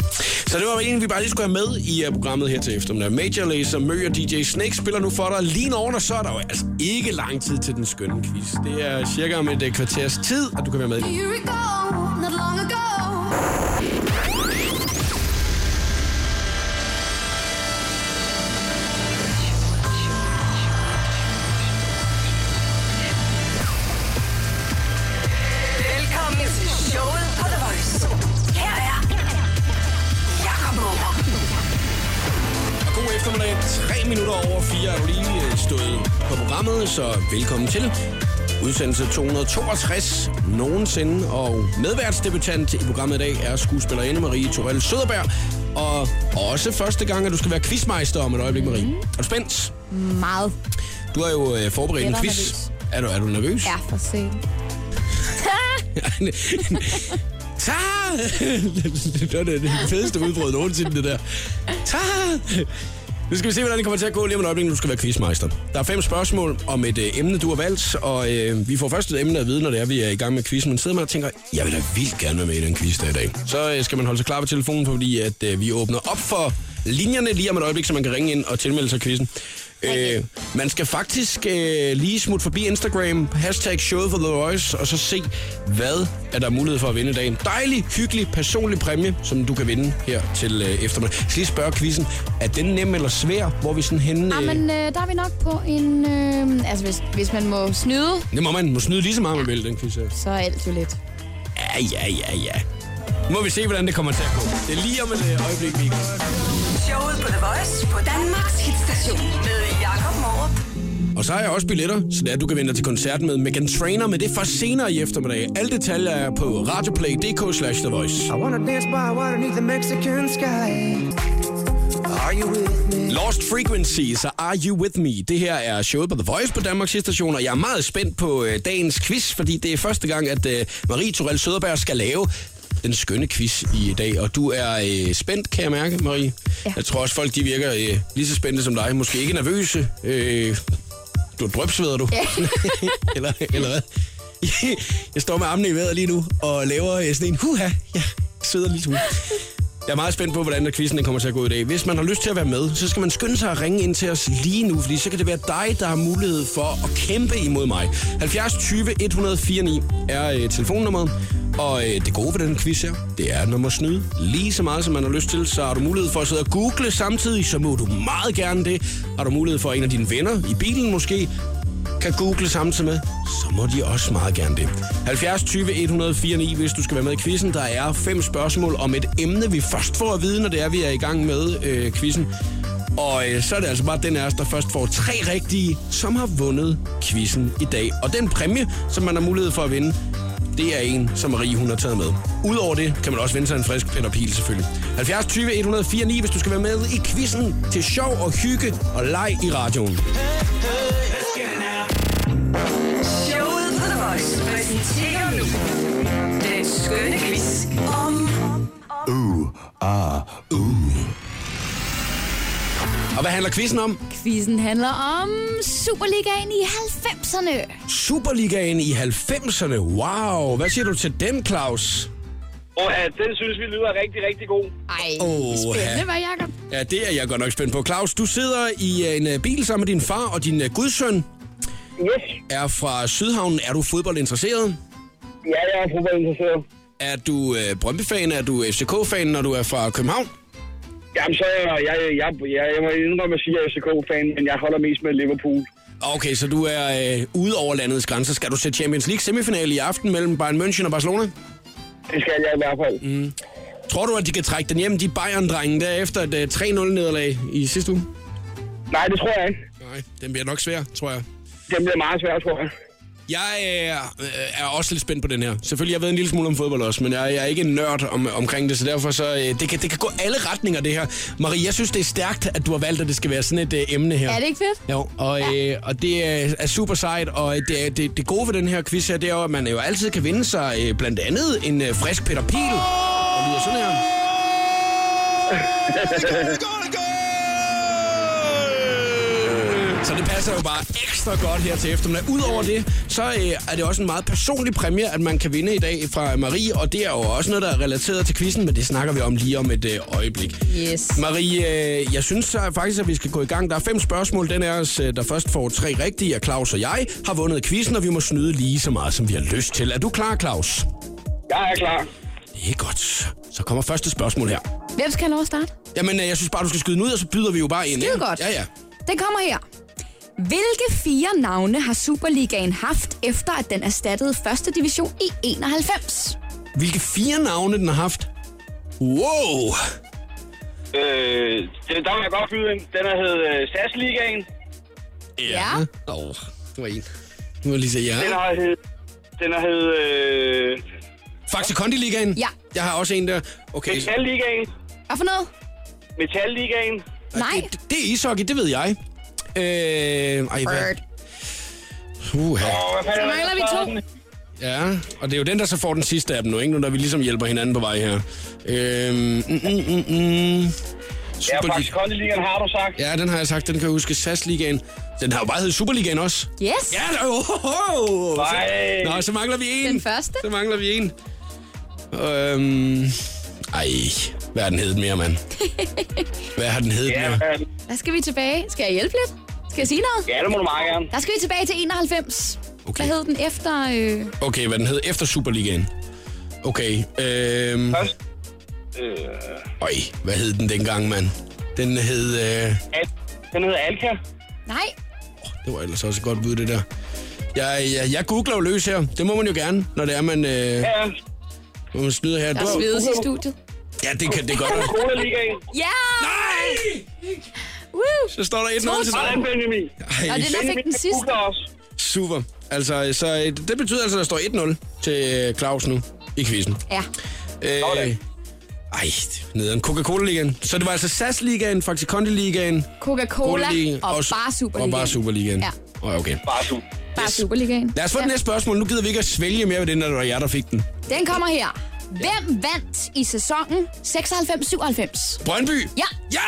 Så det var egentlig, vi bare lige skulle have med i uh, programmet her til eftermiddag. Major Lazer, Mø og DJ Snake spiller nu for dig. Lige over, og så er der jo altså ikke lang tid til den skønne quiz. Det er cirka om et uh, kvarters tid, at du kan være med. Here we go, not long ago. 3 minutter over 4 er du lige øh, stået på programmet, så velkommen til. Udsendelse 262 nogensinde, og medværtsdebutant i programmet i dag er skuespillerinde Marie Torell Søderberg. Og også første gang, at du skal være quizmeister om et øjeblik, Marie. Mhm. Er du spændt? Meget. Du har jo øh, forberedt en quiz. nervøs. Er du, er du nervøs? Ja, for sent. Ta! det var det, det fedeste udbrud nogensinde, det der. Ta! Nu skal vi se, hvordan det kommer til at gå lige om et øjeblik, nu skal være quizmeister. Der er fem spørgsmål om et øh, emne, du har valgt, og øh, vi får først et emne at vide, når det er, vi er i gang med quizzen. Men sidder man og tænker, jeg vil da vildt gerne være med i den quiz der i dag. Så øh, skal man holde sig klar på telefonen, fordi at, øh, vi åbner op for linjerne lige om et øjeblik, så man kan ringe ind og tilmelde sig quizzen. Øh, man skal faktisk øh, lige smutte forbi Instagram, hashtag showet for The Voice, og så se, hvad er der mulighed for at vinde i dag. En dejlig, hyggelig, personlig præmie, som du kan vinde her til øh, eftermiddag. Jeg skal lige spørge quizzen, er den nem eller svær? Hvor er vi sådan henne? Ah, men øh, der er vi nok på en... Øh, altså, hvis, hvis man må snyde, Det må man må snyde lige så meget, man vil, den quiz her. så er alt jo lidt. Ja, ja, ja, ja. Nu må vi se, hvordan det kommer til at gå. Det er lige om et øh, øjeblik, gang. Showet på The Voice på Danmarks hitstation med Jakob Morup. Og så har jeg også billetter, så det er, at du kan vinde dig til koncerten med Megan Trainer, men det er først senere i eftermiddag. Alle detaljer er på radioplay.dk slash The Voice. I wanna dance by water beneath the Mexican sky. Are you with me? Lost Frequency, så Are You With Me? Det her er showet på The Voice på Danmarks station, og jeg er meget spændt på øh, dagens quiz, fordi det er første gang, at øh, Marie Torell Søderberg skal lave den skønne quiz i dag. Og du er øh, spændt, kan jeg mærke, Marie. Ja. Jeg tror også, folk de virker øh, lige så spændte som dig. Måske ikke nervøse. Øh, du drøbsveder du? Ja. eller, eller hvad? Jeg står med armene i vejret lige nu og laver øh, sådan en huha. Ja, sveder lige smule. Jeg er meget spændt på, hvordan quizzen kommer til at gå i dag. Hvis man har lyst til at være med, så skal man skynde sig at ringe ind til os lige nu, fordi så kan det være dig, der har mulighed for at kæmpe imod mig. 70 20 104 9 er øh, telefonnummeret, og øh, det gode ved den quiz her, det er, at man må snyde lige så meget, som man har lyst til, så har du mulighed for at sidde og google samtidig, så må du meget gerne det. Har du mulighed for at en af dine venner i bilen måske, kan google samtidig med, så må de også meget gerne det. 70 20 104 9, hvis du skal være med i quizzen. Der er fem spørgsmål om et emne, vi først får at vide, når det er, vi er i gang med øh, quizzen. Og øh, så er det altså bare den af os, der først får tre rigtige, som har vundet quizzen i dag. Og den præmie, som man har mulighed for at vinde, det er en, som Marie hun har taget med. Udover det kan man også vinde sig en frisk Peter Pil selvfølgelig. 70 20 104 9, hvis du skal være med i quizzen til sjov og hygge og leg i radioen. Hey. Præsenterer nu den skønne quiz om Og hvad handler quizzen om? Quizzen handler om Superligaen i 90'erne. Superligaen i 90'erne. Wow, hvad siger du til den, Claus? Og ja, den synes vi lyder rigtig, rigtig god. Ej, Åh, spændende, ja. hvad Jacob? Ja, det er jeg godt nok spændt på. Claus, du sidder i øh, en øh, bil sammen med din far og din øh, gudsøn Yes. er fra Sydhavnen. Er du fodboldinteresseret? Ja, jeg er fodboldinteresseret. Er du øh, Brøndby-fan? Er du FCK-fan, når du er fra København? Jamen, så er jeg, jeg, jeg, jeg, jeg må indrømme at sige, at jeg er FCK-fan, men jeg holder mest med Liverpool. Okay, så du er øh, ude over landets grænser. Skal du se Champions League semifinale i aften mellem Bayern München og Barcelona? Det skal jeg i hvert fald. Mm. Tror du, at de kan trække den hjem, de Bayern-drenge, der efter et øh, 3-0-nederlag i sidste uge? Nej, det tror jeg ikke. Nej, den bliver nok svær, tror jeg. Det bliver meget svært, tror jeg. Jeg er, øh, er også lidt spændt på den her. Selvfølgelig, jeg ved en lille smule om fodbold også, men jeg, jeg er ikke en nørd om, omkring det, så derfor så, øh, det, kan, det kan gå alle retninger, det her. Marie, jeg synes, det er stærkt, at du har valgt, at det skal være sådan et øh, emne her. Er det ikke fedt? Jo, og, øh, og det er, er super sejt, og det, er, det, det gode ved den her quiz her, det er jo, at man jo altid kan vinde sig øh, blandt andet en øh, frisk Peter Pil. Og lyder sådan her. Så det passer jo bare ekstra godt her til eftermiddag. Udover det, så øh, er det også en meget personlig præmie, at man kan vinde i dag fra Marie, og det er jo også noget, der er relateret til quizzen, men det snakker vi om lige om et øh, øjeblik. Yes. Marie, øh, jeg synes så faktisk, at vi skal gå i gang. Der er fem spørgsmål. Den er os, der først får tre rigtige, er Claus og jeg, har vundet quizzen, og vi må snyde lige så meget, som vi har lyst til. Er du klar, Claus? Jeg er klar. Det er godt. Så kommer første spørgsmål her. Hvem skal have lov at starte? Jamen, jeg synes bare, du skal skyde den ud, og så byder vi jo bare ind. Skide godt. Ja, ja. Den kommer her. Hvilke fire navne har Superligaen haft, efter at den erstattede første division i 91? Hvilke fire navne den har haft? Wow! Øh, det, der må jeg godt byde ind. Den har hed øh, SAS-ligaen. Ja. Åh, oh, det var en. Nu må jeg lige sige ja. Den har hed... Den har hed... Øh, Faxe Kondi-ligaen? Ja. Jeg har også en der. Okay. Metal-ligaen. Hvad for noget? Metal-ligaen. Nej. Det, det er ishockey, det ved jeg. Øh, ej, hvad? Uha. Hvad Så mangler vi to. Ja, og det er jo den, der så får den sidste af dem nu, ikke? Nu når vi ligesom hjælper hinanden på vej her. Øhm, mm, mm, mm, mm. Ja, Superliga. faktisk Kondi-ligaen har du sagt. Ja, den har jeg sagt. Den kan jeg huske. SAS-ligaen. Den har jo bare heddet Superligaen også. Yes. Ja, der er jo... Oh, oh. Nej. Nå, så mangler vi en. Den første. Så mangler vi en. Øhm... Ej, hvad har den heddet mere, mand? Hvad har den heddet Ja, mere? Der skal vi tilbage. Skal jeg hjælpe lidt? Skal jeg sige noget? ja, det må du meget gerne. Der skal vi tilbage til 91. Okay. Hvad hed den efter... Øh... Okay, hvad den hed efter Superligaen. Okay, øhm... Først. Øh, Øj, hvad hed den dengang, mand? Den hed... Øh... Al- den hedder Alka. Nej, Det var ellers også et godt bud, det der. Jeg, jeg, jeg googler jo løs her. Det må man jo gerne, når det er, man, øh, Ja, når man snyder her. der Du har- svedes i studiet. Ja, det kan det godt. Cola-ligaen. Ja! Nej! Woo! Så står der 1-0 til Sådan, dig. Benjamin. Ej, Og det er der fik den sidste. super. Altså, så øh, det betyder altså, at der står 1-0 til Claus nu i quizzen. Ja. Øh, ej, nederen. Coca-Cola-ligaen. Så det var altså SAS-ligaen, faktisk Kondi-ligaen, Coca-Cola Cola-ligaen og, s- bare Superligaen. Og bare Superligaen. Ja. Oh, okay. Bare du. Bare Superligaen. Lad os få ja. det næste spørgsmål. Nu gider vi ikke at svælge mere ved den, når det var jer, der fik den. Den kommer her. Hvem vandt i sæsonen 96-97? Brøndby! Ja, Ja!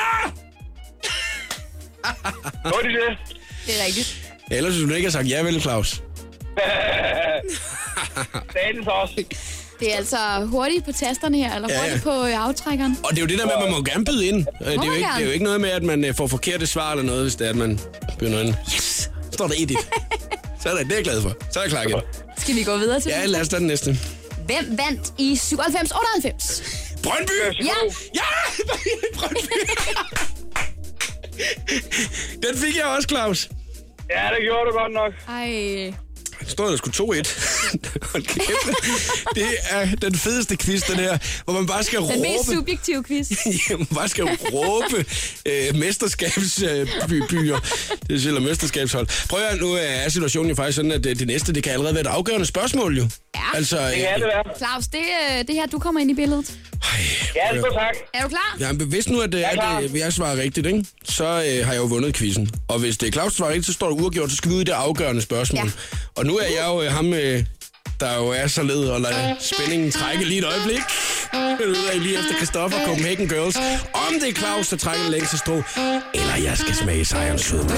Er de det? det er rigtigt. Ellers hvis du ikke har sagt ja, vel, Claus? Statens også. Det er altså hurtigt på tasterne her, eller Ja, ja. hurtigt på øh, aftrækkeren. Og det er jo det der med, at man må gerne byde ind. Øh, Det er, man jo ikke, det er jo ikke noget med, at man øh, får forkerte svar eller noget, hvis det er, at man byder ind. Yes! Står der 1 Så er det, det er jeg glad for. Så er jeg klar igen. Skal vi gå videre til Ja, den? lad os tage den næste. Hvem vandt i 97-98? Brøndby! Ja, Ja! Brøndby! Den fik jeg også, Claus. Ja, det gjorde du godt nok. ej. Står der sgu 2-1. Hold kæft. Det er den fedeste quiz, den her, hvor man bare skal Den mest råbe. subjektive quiz. man bare skal råbe øh, mesterskabsbyer. Øh, det er eller mesterskabshold. Prøv at nu er situationen jo faktisk sådan, at det, det næste, det kan allerede være et afgørende spørgsmål jo. Ja. Altså, Det kan det være. Claus, det, øh, det her, du kommer ind i billedet. Ja, det er tak. Er du klar? Ja, men hvis nu, at, det er, at øh, jeg svarer rigtigt, ikke? så øh, har jeg jo vundet quizzen. Og hvis det er Claus, der svarer rigtigt, så står der uafgjort, så skal vi ud i det afgørende spørgsmål. Ja. Og nu er jeg jo øh, ham, øh, der jo er så led og lader spændingen trække lige et øjeblik. Men ud af lige efter Christoffer Copenhagen Girls. Om det er Claus, der trækker længst strå, eller jeg skal smage sejrens sødme.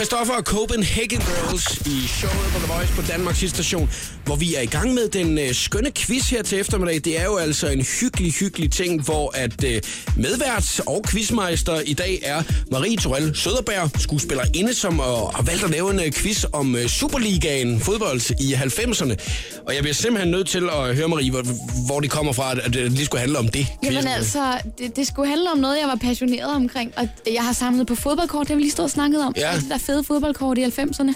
Christoffer og Copenhagen Girls i showet på The Voice på Danmarks station, hvor vi er i gang med den øh, skønne quiz her til eftermiddag. Det er jo altså en hyggelig, hyggelig ting, hvor at øh, medvært og quizmeister i dag er Marie Torell Søderberg, skuespillerinde, som øh, har valgt at lave en øh, quiz om øh, Superligaen fodbold i 90'erne. Og jeg bliver simpelthen nødt til at høre, Marie, hvor, hvor det kommer fra, at det lige skulle handle om det. Jamen quizzen. altså, det, det skulle handle om noget, jeg var passioneret omkring. Og jeg har samlet på fodboldkort, det har vi lige stået og snakket om. Ja. Alle de der fede fodboldkort i 90'erne.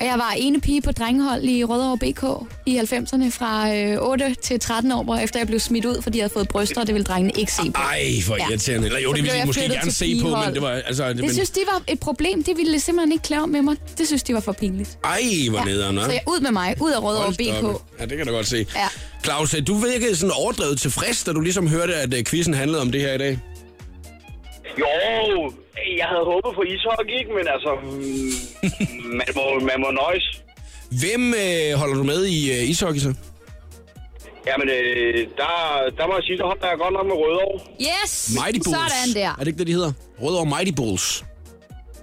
Og jeg var ene pige på drengehold i Rødovre BK i 90'erne fra øh, 8 til 13 år, hvor efter jeg blev smidt ud, fordi jeg havde fået bryster, og det ville drengene ikke se på. Ej, hvor Ja. irriterende. Eller jo, det ville de jeg måske gerne se på, men det var... Altså, det, Det men, synes de var et problem. Det ville simpelthen ikke klare med mig. Det synes de var for pinligt. Ej, hvor ja. nederen, Så jeg, ud med mig, ud af Rødovre BK. op. Ja, det kan du godt se. Ja. Claus, du virkede sådan overdrevet tilfreds, da du ligesom hørte, at øh, quizzen handlede om det her i dag. Jo, jeg havde håbet på ishockey, ikke? Men altså, mm, man må, man må nøjes. Hvem øh, holder du med i øh, ishockey så? Jamen, øh, der, der må jeg sige, der holder jeg godt nok med Rødovre. Yes! Mighty Bulls. Sådan der. Er det ikke det, de hedder? Rødovre Mighty Bulls.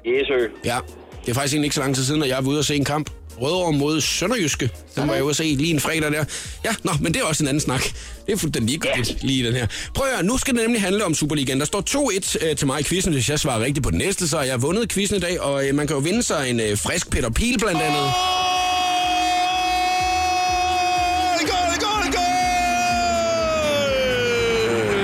Yes, sir. Ja, det er faktisk egentlig ikke så lang tid siden, at jeg var ude og se en kamp. Rødovre mod Sønderjyske. Den var jeg ude at se lige en fredag der. Ja, nå, men det er også en anden snak. Det er fuldstændig ligegyldigt lige i den her. Prøv at høre, nu skal det nemlig handle om Superligaen. Der står 2-1 øh, til mig i quizzen, hvis jeg svarer rigtigt på den næste, så har jeg vundet quizzen i dag, og øh, man kan jo vinde sig en øh, frisk Peter Pil blandt andet.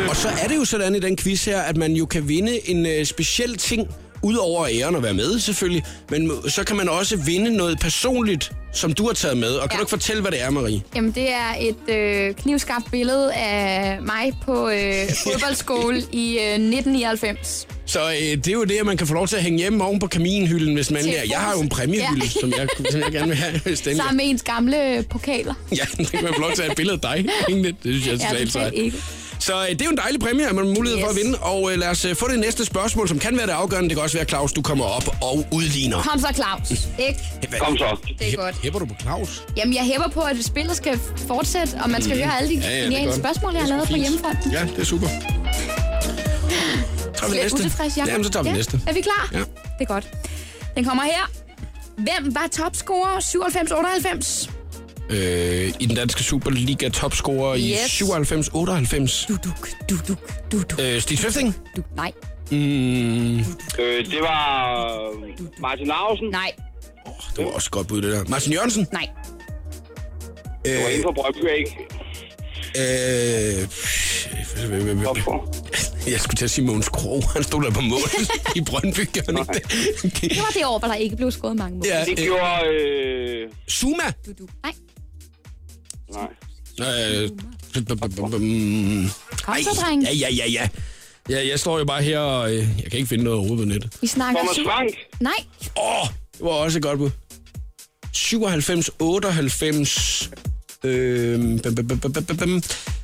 Og så er det jo sådan i den quiz her, at man jo kan vinde en øh, speciel ting, Udover æren at være med selvfølgelig, men så kan man også vinde noget personligt, som du har taget med. Og kan Ja. du ikke fortælle, hvad det er, Marie? Jamen, det er et øh, knivskarpt billede af mig på øh, fodboldskole i øh, 1999. Så øh, det er jo det, at man kan få lov til at hænge hjemme oven på kaminhylden, hvis man Til er. Jeg har jo en præmiehylde, Ja. som, jeg, som jeg gerne vil have. Hvis den Sammen med ens gamle pokaler. Ja, det kan man få lov til at have et billede af dig. Det synes jeg er Ja, totalt totalt sejt. Så øh, det er jo en dejlig præmie, at man har mulighed yes. for at vinde. Og øh, lad os øh, få det næste spørgsmål, som kan være det afgørende. Det kan også være, Claus, du kommer op og udligner. Kom så, Claus. Ikke? Kom så. Det er godt. Hæpper du på Claus? Jamen, jeg hæpper på, at spillet skal fortsætte, og man skal høre alle de Mm. Ja, ja, geniale spørgsmål, jeg har er lavet på hjemmefronten. Ja, det er super. Tager vi Lidt næste? utilfreds, Jacob. Jamen, så tager vi ja. næste. Er vi klar? Ja. Det er godt. Den kommer her. Hvem var topscorer 97-98? Øh, I den danske Superliga topscorer i Yes. 97-98. Duduk, duduk, duduk. Øh, Stig Svifting? Du, nej, Mm, Øh, det var Martin Larsen. nej, det var også godt bud, det der. Martin Jørgensen? nej. Det var Øh, inden for Brøndby, ikke? øh, jeg skulle til at sige Måns Krog. Han stod der på mål i Brøndby, gør han ikke det? Det var det år, hvor der ikke blev scoret mange mål. Ja, Det øh, gjorde... Øh... Zuma? Duduk. Nej, Nej. Øh, kom ej, så, dreng. ja, ja, ja, ja. Ja, jeg står jo bare her, og øh, jeg kan ikke finde noget overhovedet på nettet. Vi snakker... Thomas syv- Frank. Nej, Åh, oh, det var også et godt bud. 97, 98... Øh, bum.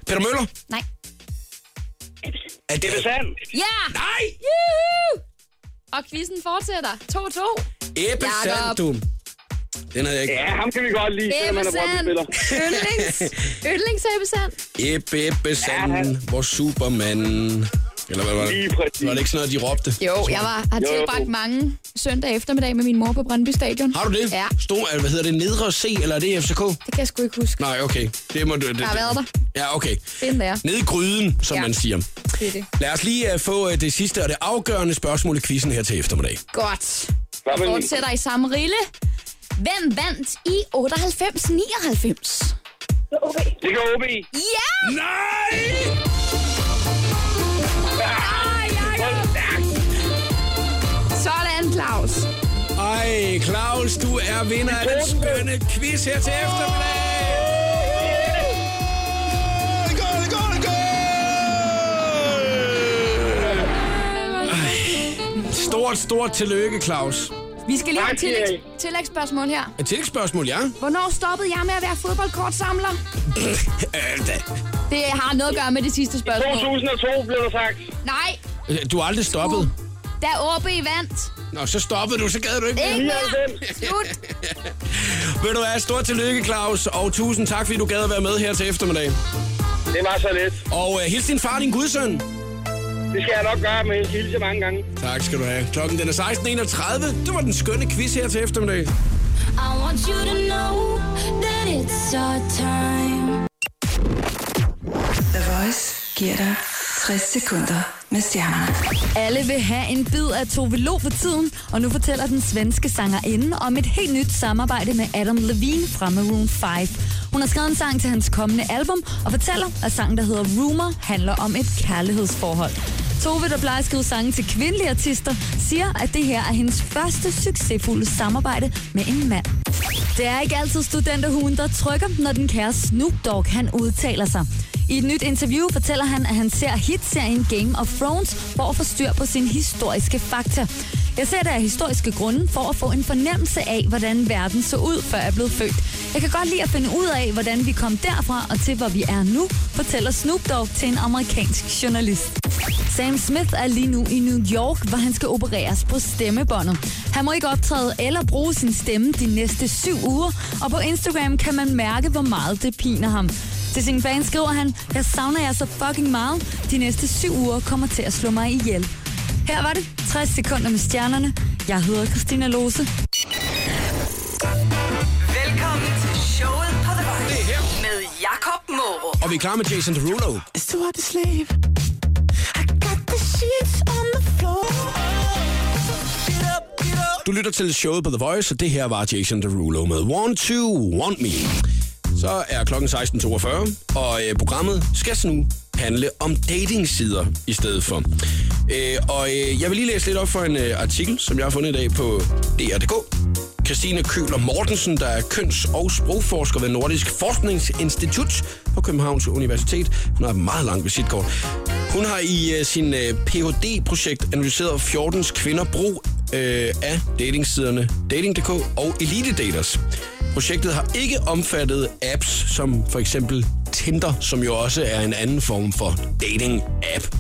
Peter Møller? nej. Er Det er sandt. Ja! Nej! Juhu! Og quizzen fortsætter. 2-2. Ebbe Jakob. Sand, du. Den havde jeg ikke. Ja, ham kan vi godt lide, selvom han er Ebbesand. Brøndby-spiller. Yndlings. Yndlings Ebbesand. Ebbe, Ebbe Sand, vores Superman. Eller hvad var det? Lige præcis. Var det ikke sådan noget, de råbte? Jo, jeg var, har tilbragt mange søndag eftermiddag med min mor på Brøndby Stadion. Har du det? Ja, Stor, eller hvad hedder det? Nedre C, eller er det FCK? det kan jeg sgu ikke huske. Nej, okay. Det må du... Det, Jeg har været der. Ja, okay. Den der. Nede i gryden, som Ja. man siger. Det er det. Lad os lige uh, få uh, det sidste og det afgørende spørgsmål i quizzen her til eftermiddag. Godt. Vil Fortsætter i samme rille. Hvem vandt i 98-99? Det kan OB. Ja! Nej! Sådan, Claus. Ej, Claus, du er vinder af den skønne quiz her til eftermiddag. Stort, stort tillykke, Claus. Vi skal lige have et Erik. tillægsspørgsmål her. Et tillægsspørgsmål, ja? Hvornår stoppede jeg med at være fodboldkortsamler? Øh, Det har noget at gøre med det sidste spørgsmål. 2002 blev der sagt. Nej, øh, Du har aldrig stoppet. da OB vandt. Nå, så stoppede du, så gad du ikke. Ikke mere. mere. Slut. Ved du hvad, stort tillykke, Claus, og tusind tak, fordi du gad at være med her til eftermiddag. Det var så let. Og uh, hils din far, din gudsøn. Det skal jeg nok gøre med hilse mange gange. Tak skal du have. Klokken den er 16.31. Det var den skønne quiz her til eftermiddag. I want you to know that it's our time. The Voice giver dig 60 sekunder med stjernerne. Alle vil have en bid af Tove Lo for tiden, og nu fortæller den svenske sangerinde om et helt nyt samarbejde med Adam Levine fra Maroon 5. Hun har skrevet en sang til hans kommende album, og fortæller, at sangen, der hedder Rumor, handler om et kærlighedsforhold. Tove, der plejer at skrive sange til kvindelige artister, siger, at det her er hendes første succesfulde samarbejde med en mand. Det er ikke altid studenterhuen, der trykker, når den kære Snoop Dogg han udtaler sig. I et nyt interview fortæller han, at han ser hitserien Game of Thrones for at få styr på sin historiske fakta. Jeg ser det af historiske grunde for at få en fornemmelse af, hvordan verden så ud, før jeg blev født. Jeg kan godt lide at finde ud af, hvordan vi kom derfra og til, hvor vi er nu, fortæller Snoop Dogg til en amerikansk journalist. Sam Smith er lige nu i New York, hvor han skal opereres på stemmebåndet. Han må ikke optræde eller bruge sin stemme de næste syv uger, og på Instagram kan man mærke, hvor meget det piner ham. Til sine fans skriver han, jeg savner jer så fucking meget. De næste syv uger kommer til at slå mig ihjel. Her var det 60 sekunder med stjernerne. Jeg hedder Christina Lose. Velkommen til showet på The Voice med Jakob Morup. Og vi er klar med Jason Derulo. It's too hard to sleep. I got the sheets on the floor. Get up, get up. Du lytter til showet på The Voice, og det her var Jason Derulo med Want to Want Me. Så er klokken 16.42, og øh, programmet skal nu handle om datingsider i stedet for. Øh, og øh, jeg vil lige læse lidt op for en øh, artikel, som jeg har fundet i dag på DR.dk. Christine Køler Mortensen, der er køns- og sprogforsker ved Nordisk Forskningsinstitut på Københavns Universitet. Hun har et meget langt visitkort. Hun har i uh, sin øh, uh, Ph.D.-projekt analyseret 14 kvinder brug øh, af datingsiderne Dating.dk og Elite Daters. Projektet har ikke omfattet apps som for eksempel Tinder, som jo også er en anden form for dating-app.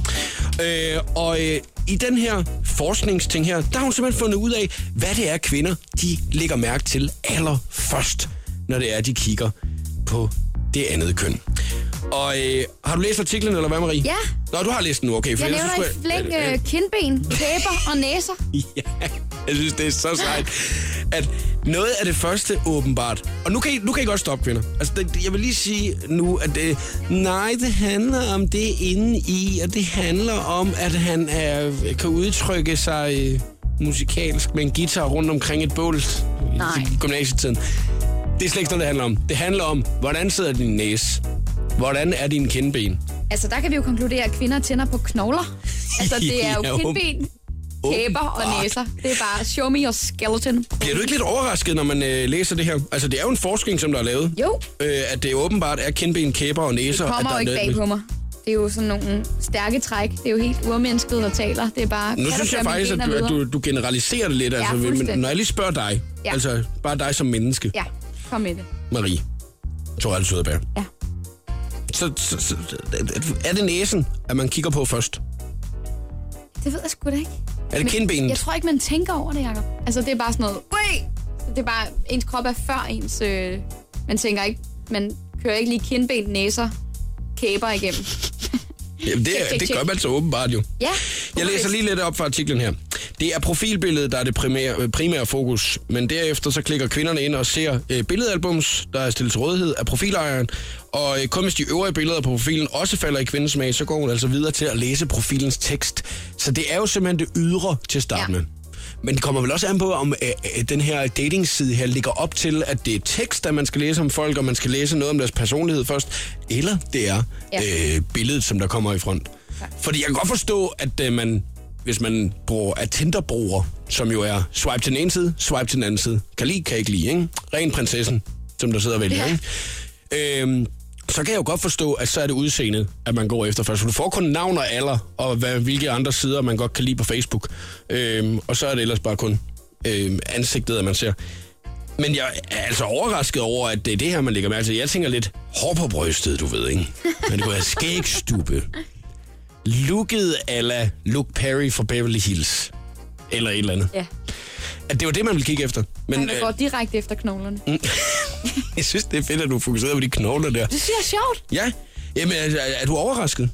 Øh, og øh, i den her forskningsting her, der har hun simpelthen fundet ud af, hvad det er kvinder, de lægger mærke til allerførst, når det er, de kigger på det andet køn. Og øh, har du læst artiklen, eller hvad, Marie? Ja. Nå, du har læst den nu, okay. for Jeg nævner i skulle flæng øh, kindben, kæber og næser. Ja, jeg synes, det er så sejt, at noget af det første åbenbart, og nu kan I, nu kan I godt stoppe, kvinder. Altså, det, jeg vil lige sige nu, at det, nej, det handler om det inde i, og det handler om, at han er, kan udtrykke sig øh, musikalsk med en guitar rundt omkring et bål i- Nej. i gymnasietiden. Det er slet ikke noget, det handler om. Det handler om, hvordan sidder din næse? Hvordan er dine kindben? Altså, der kan vi jo konkludere, at kvinder tænder på knogler. Altså, det er Ja, jo kindben, kæber og næser. Det er bare show me your skeleton. Bliver du ikke lidt overrasket, når man øh, læser det her? Altså, det er jo en forskning, som der er lavet. Jo, øh, at det åbenbart er kindben, kæber og næser. det kommer at jo der ikke er bag på mig. Det er jo sådan nogle stærke træk. Det er jo helt urmennesket, der taler. Det er bare... Nu synes du jeg faktisk, at du, at du, du generaliserer det lidt. Ja, altså, men når jeg lige spørger dig, Ja. altså bare dig som menneske, Ja, kom med det. Marie Torald Søderberg, Ja. Så, så, så er det næsen, at man kigger på først? Det ved jeg sgu da ikke. Er det Men kindbenet? Jeg tror ikke, man tænker over det, Jacob. Altså, det er bare sådan noget... Ui! Det er bare... Ens krop er før ens... Øh, man tænker ikke... Man kører ikke lige kindben, næser, kæber igennem. Jamen, det, Tjek, tjek, det gør man så åbenbart jo. Ja. Jeg læser lige lidt op fra artiklen her. Det er profilbilledet, der er det primære, øh, primære fokus, men derefter så klikker kvinderne ind og ser øh, billedalbums, der er stillet til rådighed af profilejeren, og øh, kun hvis de øvrige billeder på profilen også falder i kvindens smag, så går hun altså videre til at læse profilens tekst. Så det er jo simpelthen det ydre til at starte Ja. med. Men det kommer vel også an på, om øh, øh, den her datingside her ligger op til, at det er tekst, at man skal læse om folk, og man skal læse noget om deres personlighed først, eller det er Ja. øh, billedet, som der kommer i front. Fordi jeg kan godt forstå, at øh, man, hvis man bruger at Tinder-bruger, som jo er swipe til den ene side, swipe til den anden side. Kan lide, kan ikke lide, ikke? Ren prinsessen, som der sidder og vælger, Ja. ikke? Øhm, så kan jeg jo godt forstå, at så er det udseendet, at man går efter først. For du får kun navn og alder, og hvad, hvilke andre sider, man godt kan lide på Facebook. Øhm, og så er det ellers bare kun øhm, ansigtet, at man ser. Men jeg er altså overrasket over, at det er det her, man lægger mærke til. Jeg tænker lidt hår på brystet, du ved, ikke? Men det kunne være skægstube. Looket ala Luke Perry fra Beverly Hills. Eller et eller andet. Ja. At det var det, man ville kigge efter. Men Man øh, går direkte efter knoglerne. jeg synes, det er fedt, at du fokuserer på de knogler der. Det synes jeg er sjovt. Ja, Jamen, er, er du overrasket?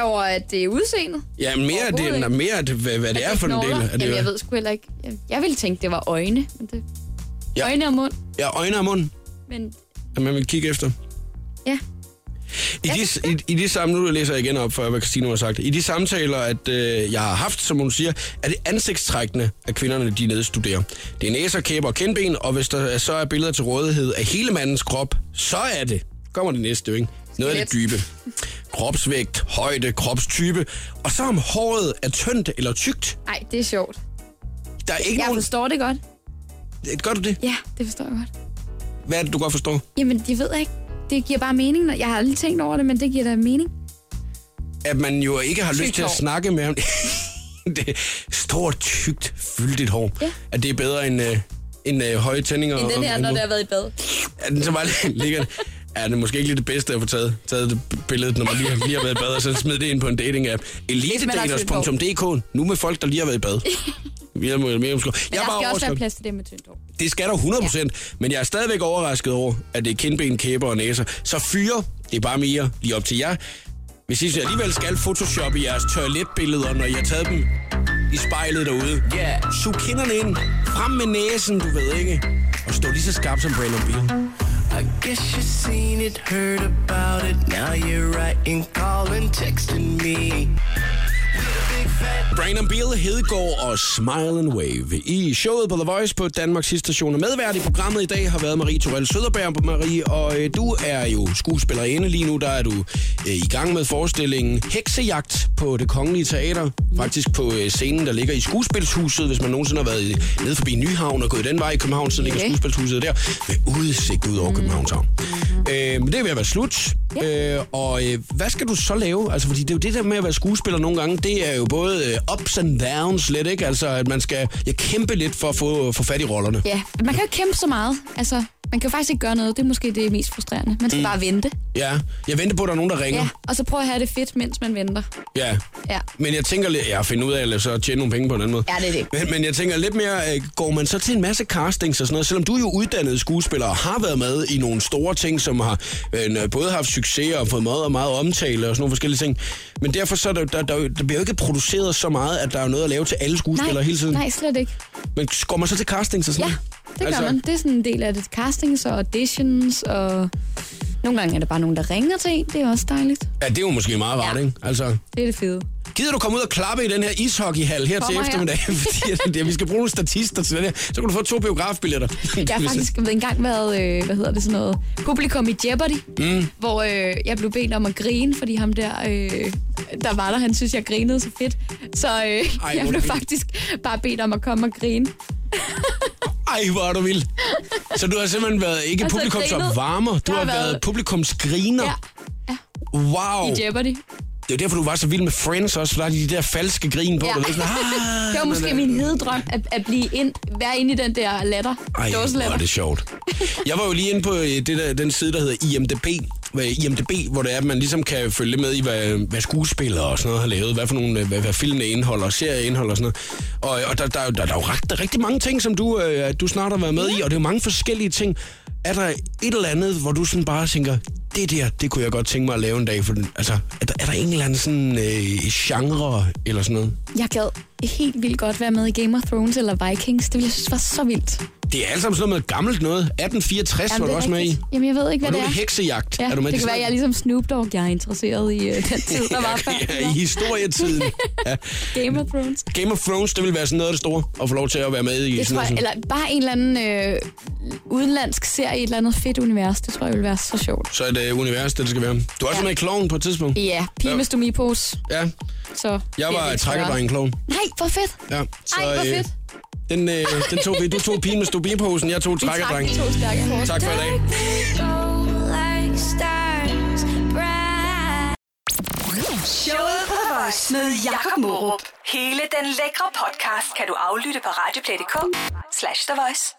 Over at det er udseendet. Ja, mere, det, ikke. mere at, hvad, hvad det er for en del. knogler. af det, Jamen, jeg ved sgu heller ikke. Jeg, jeg ville tænke, det var øjne. Men det... Ja. Øjne og mund. Ja, øjne og mund, Men at man vil kigge efter. ja, I de, i, i de samme, nu læser jeg igen op for, hvad Christine har sagt. I de samtaler, at øh, jeg har haft, som hun siger, er det ansigtstrækkene, at kvinderne de nedstuderer. Det er næser, kæber og kindben, og hvis der så er billeder til rådighed af hele mandens krop, så er det, kommer det næste, ikke? Noget af det dybe. Kropsvægt, højde, kropstype. Og så om håret er tyndt eller tykt. nej, det er sjovt. Der er ikke Jeg nogen... forstår det godt. Gør du det? Ja, det forstår jeg godt. Hvad er det, du godt forstår? Jamen, jeg ved ikke. Det giver bare mening. når- Jeg har aldrig tænkt over det, men det giver da mening. at man jo ikke har lyst til at hår. snakke med ham. det er stort, tykt, fyldigt hår. Ja. At det er bedre end, øh, end øh, høje tændinger. End den her, og, når det har været i bad. Er den så bare ligger... Ja, det er måske ikke lige det bedste at få taget, taget det billede, når man lige, har- lige har været i bad, og så smide det ind på en dating-app. Elitedaters.dk, nu med folk, der lige har været i bad. Vi er mere, mere Men jeg der er skal også være overrasket. plads til det med tyndt hår. Det skal der 100%, ja. men jeg er stadigvæk overrasket over, at det er kindben, kæber og næser. Så fyre, det er bare mere lige op til jer. Hvis I alligevel skal photoshoppe jeres toiletbilleder, når I har taget dem i spejlet derude. Ja. Yeah. Sug kinderne ind. Frem med næsen, du ved ikke. Og stå lige så skarp som Brandon Beal. I guess you seen it, heard about it. Now you're writing, calling, texting me. Brandon Beal, Hedegaard og Smile and Wave. I showet på The Voice på Danmarks station og medvært i programmet i dag har været Marie Torell Søderberg. Marie, og øh, du er jo skuespillerinde lige nu. Der er du øh, i gang med forestillingen Heksejagt på det Kongelige Teater. Faktisk på øh, scenen, der ligger i Skuespilshuset. Hvis man nogensinde har været i- nede forbi Nyhavn og gået den vej i København, så ligger Okay. Skuespilshuset der med udsigt ud over Københavns Havn. Øh, men det er ved at være slut. Øh, og øh, hvad skal du så lave? Altså, fordi det er jo det der med at være skuespiller nogle gange, det er jo både øh, ups and downs lidt, ikke? Altså, at man skal ja, kæmpe lidt for at få, få fat i rollerne. Ja, man kan jo kæmpe så meget. Altså, man kan faktisk ikke gøre noget. Det er måske det mest frustrerende. Man skal mm. bare vente. Ja, jeg venter på, at der er nogen, der ringer. Ja, og så prøv at have det fedt, mens man venter. Ja. Ja, Men jeg tænker lidt, jeg finder ud af at så tjene nogle penge på en anden måde. ja det er det. Men, men jeg tænker lidt mere, øh, går man så til en masse castings og sådan noget, selvom du er jo uddannet skuespiller og har været med i nogle store ting, som har øh, både haft succes og fået meget og meget omtale og sådan nogle forskellige ting. Men derfor så er der, der, der, der bliver jo ikke produceret så meget, at der er noget at lave til alle skuespillere Nej, hele tiden. nej, slet ikke. Men går man så til castings og sådan Ja, noget? Det gør altså... man. Det er sådan en del af det. Castings og auditions, og nogle gange er der bare nogen, der ringer til en. Det er også dejligt. Ja, det er jo måske meget rart, Ja. ikke? Altså, Det er det fede. gider du komme ud og klappe i den her ishockeyhal her til Kommer her. eftermiddag? Fordi det, vi skal bruge nogle statister til det her. Så kan du få to biografbilletter. Jeg har faktisk engang været, øh, hvad hedder det, sådan noget, publikum i Jeopardy, mm. hvor øh, jeg blev bedt om at grine, fordi ham der, øh, der var der, han synes, jeg grinede så fedt. Så øh, Ej, jeg blev faktisk bare bedt om at komme og grine. Ej, hvor er du vild. Så du har simpelthen været ikke Altså, publikumsopvarmer, du har har været været- publikumsgriner. Ja, Wow. i Jeopardy. Det er derfor, du var så vild med Friends også, for der er de der falske grin på. Ja. Sådan, ah, Det var måske men, min hededrøm, at, at blive ind, være inde i den der latter. Ej, hvor er det sjovt. Jeg var jo lige inde på øh, det der, den side, der hedder IMDB, IMDB, hvor det er, at man ligesom kan følge med i, hvad, hvad skuespillere og sådan noget har lavet, hvad for nogle, hvad, hvad filmene indeholder, serier indeholder og sådan noget. Og, og der, der, der, der, er jo ret, der er rigtig mange ting, som du, øh, du snart har været med i, og det er jo mange forskellige ting. Er der et eller andet, hvor du sådan bare tænker, det der, det kunne jeg godt tænke mig at lave en dag, for den, altså, er der, er der en eller anden sådan øh, genre eller sådan noget? Jeg gad helt vildt godt være med i Game of Thrones eller Vikings. Det ville jeg synes var så vildt. Det er alt sammen sådan noget med gammelt noget. 1864 Jamen, var du også med i. rigtigt. Jamen, jeg ved ikke, Og hvad nu det er det er. heksejagt. Ja, er du med det kan være, sådan jeg er ligesom Snoop Dogg. Jeg er interesseret i uh, den tid, der var før. ja, i historietiden. Ja. Game of Thrones. Game of Thrones, det vil være sådan noget af det store, at få lov til at være med i Det sådan tror jeg, eller bare en eller anden øh, udenlandsk serie i et eller andet fedt univers. Det tror jeg vil være så sjovt. Så er det univers, det, det skal være. Du er også Ja. med i Kloven på et tidspunkt. Ja, pige Ja. med stomipose. Ja, Så jeg var trækkerdrengen Kloven. Nej, hvor fedt. Ja, så, Ej, hvor øh, fedt. Den, øh, den tog vi. Du tog pigen med stobiposen, jeg tog Vi trak to stærke. Tak for i dag. Showet på The Voice med Jakob Morup. Hele den lækre podcast kan du aflytte på radioplay.dk slash The Voice.